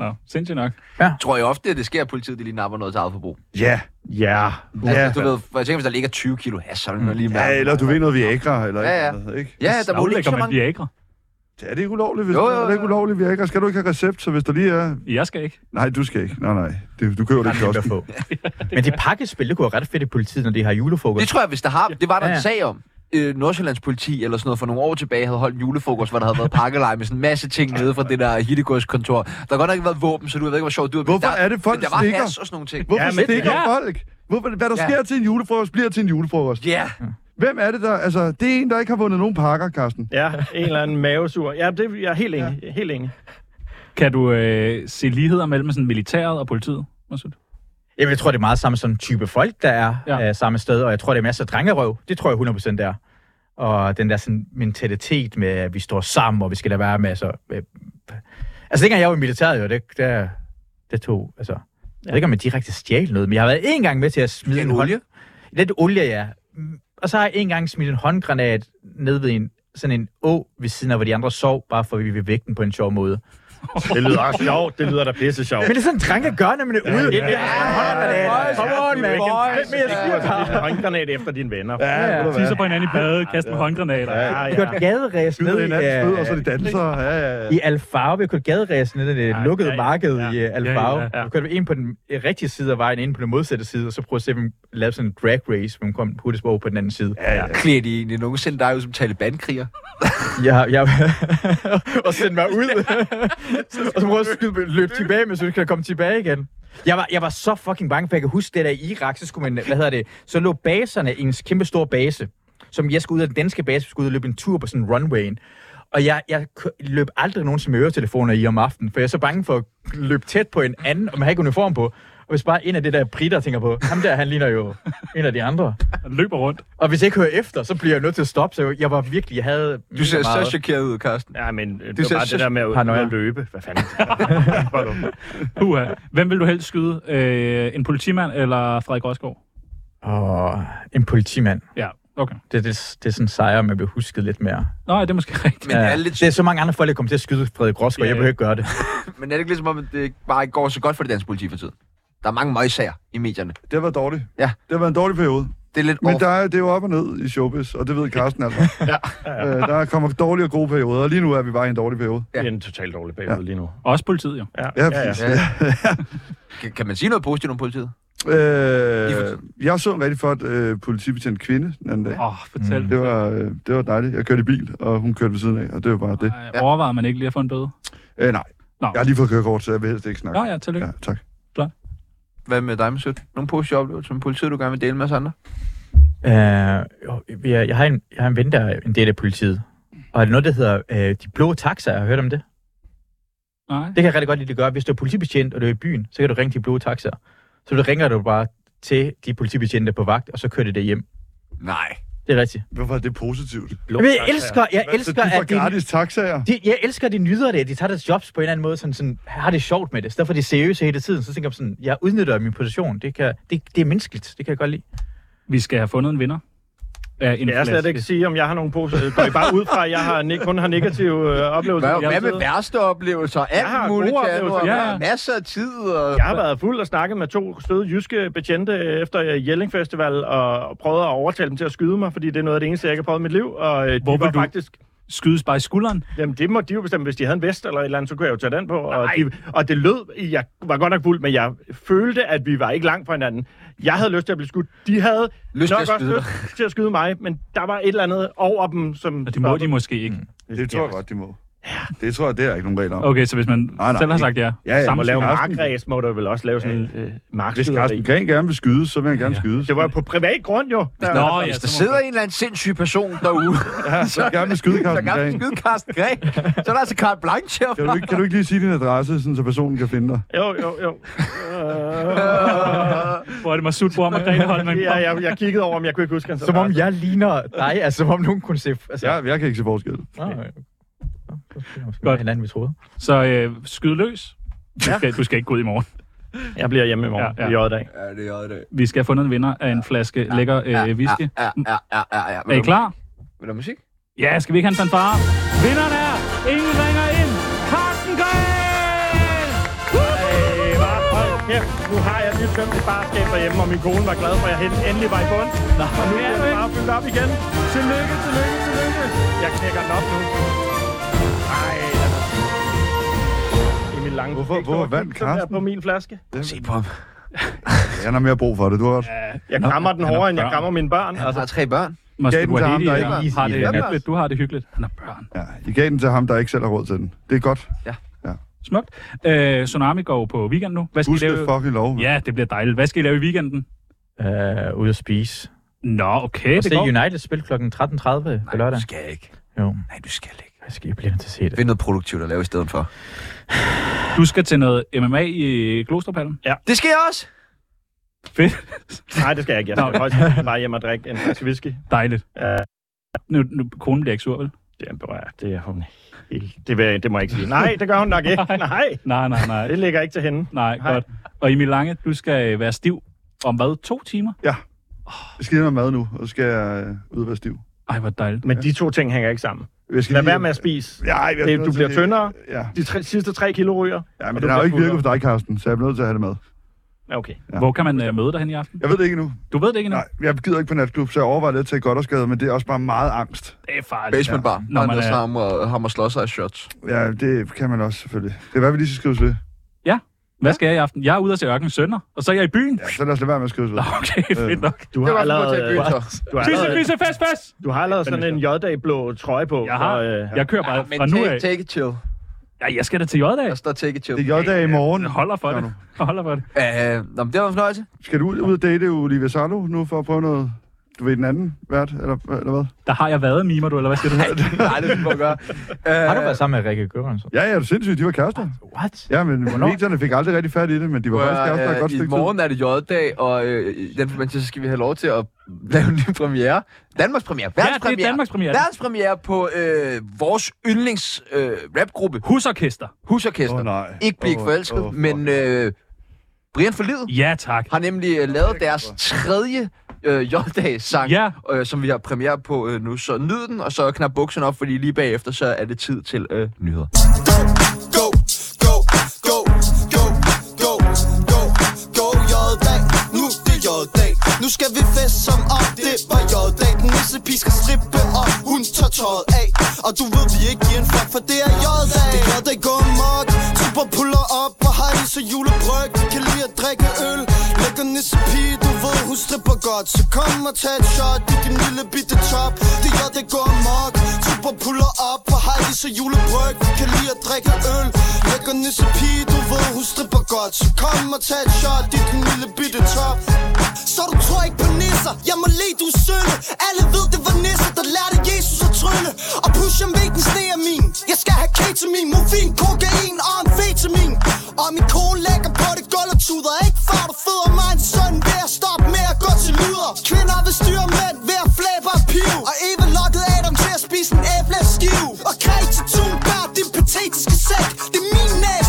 Nå, sindssygt nok. Tror jeg ofte, at det sker, at politiet de lige napper noget til eget forbrug. Ja. ja. Altså, Ja. du ved, for jeg tænker, hvis der ligger 20 kilo hash, så er det noget lige Ja, med. eller du ved noget Viagra, eller Ja, ja. noget, ikke? Ja, der må ikke så man mange... Viagra? Det er det ikke ulovligt, hvis Jo, jo, jo, det er ikke ulovligt Viagra. Skal du ikke have recept, så hvis der lige er... Jeg skal ikke. Nej, du skal ikke. Nej, nej. Det, du køber det ikke også. få. Men det pakkespil, det kunne være ret fedt i politiet, når de har julefrokost. Det tror jeg, hvis der har... Det var der Ja, en ja. sag om. Øh, Nordsjællands politi eller sådan noget for nogle år tilbage havde holdt en julefrokost, hvor der havde været pakkelej med sådan en masse ting nede fra det der Hittegods-kontor. Der har godt nok ikke været våben, så du ved ikke, hvor sjovt du Hvorfor der, er det, folk der var stikker? og sådan nogle ting. Hvorfor Ja, ja, men- stikker ja. folk? Hvorfor, hvad der Ja. sker til en julefrokost, bliver til en julefrokost. Ja, Hvem er det der? Altså, det er en, der ikke har vundet nogen pakker, Carsten. Ja, en eller anden mavesur. Ja, det, jeg er helt enig. Helt enig. Kan du øh, se ligheder mellem sådan militæret og politiet? Masud? Jamen, jeg tror, det er meget samme sådan type folk, der er Ja. ja. øh, samme sted, og jeg tror, det er masser af drengerøv. Det tror jeg 100% der. Og den der sådan mentalitet med, at vi står sammen, og vi skal lade være med, altså... Øh, altså, dengang jeg var i militæret, jo, det, det, det tog, altså... Jeg ved ikke, om jeg direkte stjal noget, men jeg har været en gang med til at smide En en olie? Hånd... Lidt olie, ja. Og så har jeg en gang smidt en håndgranat ned ved en, sådan en å ved siden af, hvor de andre sov, bare for at vi vil vægte den på en sjov måde. Det lyder også sjovt. Det lyder da pisse sjovt. Men det er sådan, drenge gør, når man er ude. ja, ja, ja. Come on, man. Boys, Men jeg siger en håndgranat efter dine venner. Ja, ja. Tisser på hinanden i badet, kaster med håndgranater. Ja, Vi ja. kørte gaderæs ned i, fødder, og så de danser. Ja, ja, ja. i Alfarve. Vi kørte gaderæs ned i det Ja, lukkede ja, ja. marked Ja. i Alfarve. Ja, ja, ja. Vi kørte en på den øh, rigtige side af vejen, en på den modsatte side, og så prøvede at se, om lavede sådan en drag race, hvor man kom hurtigst over på den anden side. Ja, ja. Klæder de egentlig nogensinde dig ud som Taliban-kriger? Jeg, jeg, og sendte mig ud. og så prøvede jeg at løbe tilbage, men så kan komme tilbage igen. Jeg var, jeg var så fucking bange, for jeg kan huske det der i Irak, så skulle man, hvad hedder det, så lå baserne i en kæmpe stor base, som jeg skulle ud af den danske base, vi skulle ud og løbe en tur på sådan en runway. Og jeg, jeg løb aldrig nogensinde med øretelefoner i om aftenen, for jeg er så bange for at løbe tæt på en anden, og man har ikke uniform på. Og hvis bare en af det der britter tænker på, ham der, han ligner jo en af de andre. Han løber rundt. Og hvis jeg ikke hører efter, så bliver jeg nødt til at stoppe. Så jeg var virkelig, jeg havde... Du ser mega så meget- chokeret ud, Carsten. Ja, men øh, det Det var ser bare så- det der med at, med at løbe. Hvad fanden? Puha. Hvem vil du helst skyde? Øh, en politimand eller Frederik Rosgaard? Og en politimand. Ja, okay. Det, det, det er sådan en sejr, man bliver husket lidt mere. Nå, det er måske rigtigt. Men det er lidt det er så mange andre folk, der kommer til at skyde Frederik Rosgaard. Ja, Jeg ja. behøver ikke gøre det. Men er det ikke ligesom om, at det bare ikke går så godt for det danske politi for tiden? Der er mange møgsager i medierne. Det har været dårligt. Ja. Det været en dårlig periode. Det er lidt Men off. der er, det er jo op og ned i showbiz, og det ved Carsten altså. ja. øh, der kommer dårlige og gode perioder, og lige nu er vi bare i en dårlig periode. Det er en totalt dårlig periode Ja. lige nu. Også politiet, jo. Ja, Ja, ja, præcis. ja. Kan, kan man sige noget positivt om politiet? Øh, jeg så en rigtig flot øh, politibetjent kvinde den anden dag. Åh, oh, fortæl. Mm. Det var, øh, det var dejligt. Jeg kørte i bil, og hun kørte ved siden af, og det var bare det. Ej, overvejede man ikke lige at få en bøde? Øh, nej, Nå. jeg har lige fået kørekort, så jeg vil helst ikke snakke. Nå ja, tillykke. Ja, tak. Hvad med dig, Masud? Nogle positive oplevelser med politiet, du gerne vil dele med os andre? Uh, jeg, jeg, har en, jeg har en ven, der er en del af politiet. Og er det noget, der hedder uh, de blå taxaer? Har du hørt om det? Nej. Det kan jeg rigtig godt lide, det gør. Hvis du er politibetjent, og du er i byen, så kan du ringe de blå taxaer. Så du ringer du bare til de politibetjente på vagt, og så kører de det hjem. Nej. Det er rigtigt. Hvorfor er det positivt? Men jeg elsker, jeg Så elsker, de får at de, gratis taxaer? de, jeg elsker, at de nyder det. De tager deres jobs på en eller anden måde, sådan, sådan har det sjovt med det. Så derfor er de seriøse hele tiden. Så tænker jeg sådan, jeg udnytter min position. Det, kan, det, det er menneskeligt. Det kan jeg godt lide. Vi skal have fundet en vinder. Af en Kan jeg slet flaske. ikke sige, om jeg har nogle positive... Går I bare ud fra, at jeg har, ne- kun har negative øh, oplevelser? Hvad, Jeg hvad med værste oplevelser? Alt har muligt, gode kan oplevelser. og Ja, masser af tid. Og... Jeg har været fuld og snakket med to støde jyske betjente efter Jelling Festival, og prøvet at overtale dem til at skyde mig, fordi det er noget af det eneste, jeg ikke har prøvet i mit liv. Og øh, de Hvor vil var du- faktisk... Skydes bare i skulderen? Jamen, det må de jo bestemme. Hvis de havde en vest eller et eller andet, så kunne jeg jo tage den på. Og, de, og det lød, jeg var godt nok fuld, men jeg følte, at vi var ikke langt fra hinanden. Jeg havde lyst til at blive skudt. De havde Lyst til nok at også skyde lyst til at skyde mig, men der var et eller andet over dem, som... Og det må de måske ikke. Det tror jeg godt, de må. Det tror jeg, det er der ikke nogen regler om. Okay, så hvis man Nej, nej, selv har sagt ja, Ja, ja, Må samme lave markræs, må du vel også lave sådan en øh, Hvis markskyderi. Carsten Gren gerne vil skydes, så vil han gerne Ja. skydes. Det var på privat grund, jo. Der, Nå, ja, Hvis der så må sidder en eller anden sindssyg person derude, Ja, så gerne vil skyde der Carsten gerne vil skyde Carsten Gren, så er der altså carte blanche Kan du, herfra. ikke, kan du ikke lige sige din adresse, sådan, så personen kan finde dig? Jo, jo, jo. Hvor er det Masud Bor og Margrethe Holmen? ja, jeg, jeg kiggede over, om jeg kunne ikke huske hans Som om jeg ligner dig, altså som om nogen kunne se... Altså, Ja, jeg kan ikke se forskel. Nå, ja. Godt. Godt. En anden, vi troede. Så øh, skyd løs. Du skal, du skal ikke gå ud i morgen. Jeg bliver hjemme i morgen. Ja, Ja, ja. ja. i dag. Ja, det er det. Vi skal have fundet en vinder af en flaske lækker øh, whisky. Ja, ja, ja, ja, ja, ja. Er I klar? Vil du musik? Ja, skal vi ikke have en fanfare? Vinderen er, ingen ringer ind, Carsten Gren! Bare hold kæft. Nu har jeg lige tømt et barskab derhjemme, og min kone var glad for, at jeg endelig var i bund. Og nu er det bare fyldt op igen. Tillykke, tillykke, tillykke. Jeg knækker den op nu. Er... Emil Lange. Hvorfor- hvorfor vandt Carsten? på min flaske. Se på ham. Han har mere brug for det, du har ret. Jeg krammer den hårdere, end jeg krammer mine børn. Han Altså, har tre børn. Måske du ham, det, der ikke- har det hyggeligt. Du har det hyggeligt. Han har børn. Ja, I gav den til ham, der ikke selv har råd til den. Det er godt. Smukt. Øh, Tsunami går på weekend nu. Hvad skal Husk I det lave? fucking lov. Ja, det bliver dejligt. Hvad skal I lave i weekenden? Uh, ude at spise. Nå, okay, Og det se går. United spil kl. 13.30 på Nej, lørdag. du skal ikke. Jo. Nej, du skal ikke. Jeg skal blive til at se det. Find noget produktivt at lave i stedet for. Du skal til noget MMA i Klosterpallen. Det skal jeg også! Fedt. Nej, det skal jeg ikke. Jeg skal højst bare hjem og drikke en flaske whisky. Dejligt. Ja. Nu, nu, konen bliver ikke sur, vel? Det er, berørt. det er hun helt... Det, vil, det må jeg ikke sige. Nej, det gør hun nok ikke. Nej, Nej, nej, nej. det ligger ikke til hende. Nej, Nej. godt. Og Emil Lange, du skal være stiv om hvad? To timer? Jeg skal hjem med mad nu, og så skal jeg øh, ud og være stiv. Ej, hvor dejligt. Men de to ting hænger ikke sammen. Jeg skal Lad lige- være med at spise. Ja, jeg, Det, du bliver tyndere. Ja, De tre, sidste tre kilo ryger. ja Og men den har jo ikke virket for dig, Carsten, så jeg bliver nødt til at have det med. Ja, Okay. Ja. Hvor kan man uh, møde dig hen i aften? Jeg ved det ikke endnu. Du ved det ikke endnu? Nej, jeg gider ikke på natklub, så jeg overvejer lidt til at godt skade, men det er også bare meget angst. Det er farligt. Basement bar. Når Når man man er- er... ham, og, ham og slår sig i shots. Ja, det kan man også selvfølgelig. Det er hvad vi lige skal skrives ved. Hvad skal jeg i aften? Jeg er ude at se Ørken Sønder, og så er jeg i byen. Ja, så lad os lade være med at skrives ved. Nå, okay, fedt nok. Du har allerede, til du har Fisse, allerede, fisse, fest, fest! du har allerede sådan en J-dag blå trøje på. Jeg har. Øh, Jeg kører bare Men fra nu take, af. take it chill. Ja, jeg skal da til J-dag. Der står take it chill. Det er J-dag i morgen. Jeg holder for det. Jeg holder for det. Uh, nå, men det var en fornøjelse. Skal du ud, ud og date Olivia Salo nu for at prøve noget? Du ved, den anden vært, eller, eller hvad? Der har jeg været, mimer du, eller hvad skal du have? Nej, det vil jeg gøre. Uh, Har du været sammen med Rikke Gørensson? Ja, ja, det er sindssygt, de var kærester. What? Ja, men medierne fik aldrig rigtig fat i det, men de var faktisk kærester et godt I stykke morgen er det J-dag, og øh, i den forbindelse så skal vi have lov til at lave en ny premiere. Danmarks premiere. Ja, Verdens det er Danmarks premiere. Verdens premiere på øh, vores yndlings øh, rapgruppe, Husorkester. Husorkester. Åh, nej. Ikke blive ikke forelsket, åh, men øh, Brian for livet Ja, tak. har nemlig øh, lavet deres tredje øh, J-dag-sang, Ja. øh, som vi har premiere på øh, nu. Så nyd den, og så knap bukserne op, fordi lige bagefter, så er det tid til øh, nyheder. Go, go, go, go, go, go, go, J-dag. Nu det er J-dag. Nu skal vi fest som om det var J-dag. Den nisse pige skal strippe, og hun tager tøjet af. Og du ved, vi ikke giver en fuck, for det er J-dag. Det er J-dag, gå amok. Super puller op og har i så julebryg. Vi kan lide at drikke øl. Lækker nisse pige, du ved, hun stripper godt. Så kom og tag et shot i din lille bitte top. Det er J-dag, amok. Super puller op og har i så julebryg. Vi kan lide at drikke øl. Lækker nisse pige, du ved, hun stripper godt. Så kom og tag et shot i din lille bitte top. Så du tror ikke på nisser Jeg må le, du er Alle ved, det var nisser, der lærte Jesus at trylle Og push ham ved, den sne er min Jeg skal have ketamin, morfin, kokain og amfetamin Og min kone lægger på det gulv og tuder. Ikke før du føder mig en søn Ved at stoppe med at gå til luder. Kvinder vil styre mænd ved at flæbe og piv Og Eva lokkede Adam til at spise en æbleskive. Og krig til tunbær, din patetiske sæk. Det er min næse,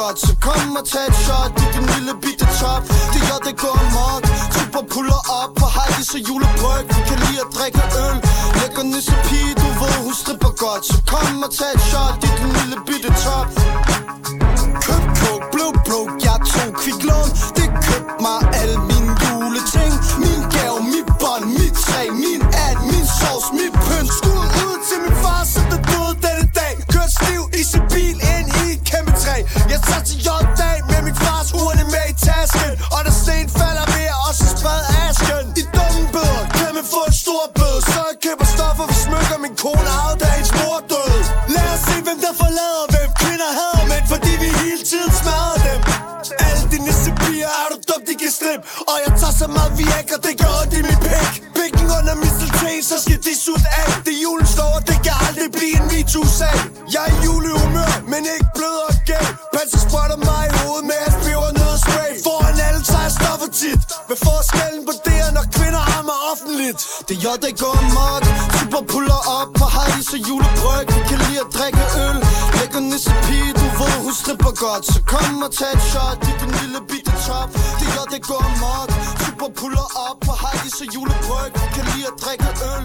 godt Så kom og tag et shot. I din lille bitte top. Det gør det går amok. Super puller op på har så julebryg Vi kan lide at drikke øl. Lækker nisse pige, du ved, hun stripper godt. Så kom og tag et shot. I din lille bitte top. Offentligt Det jeg, der går amok Super puller op på har så julebryg Vi kan lide at drikke øl. Lækker nisse pige, du ved, hun stripper godt. Så kom og tag et shot i din lille bitte top. Det er jeg, der går amok Super puller op på har så julebryg Vi kan lide at drikke øl.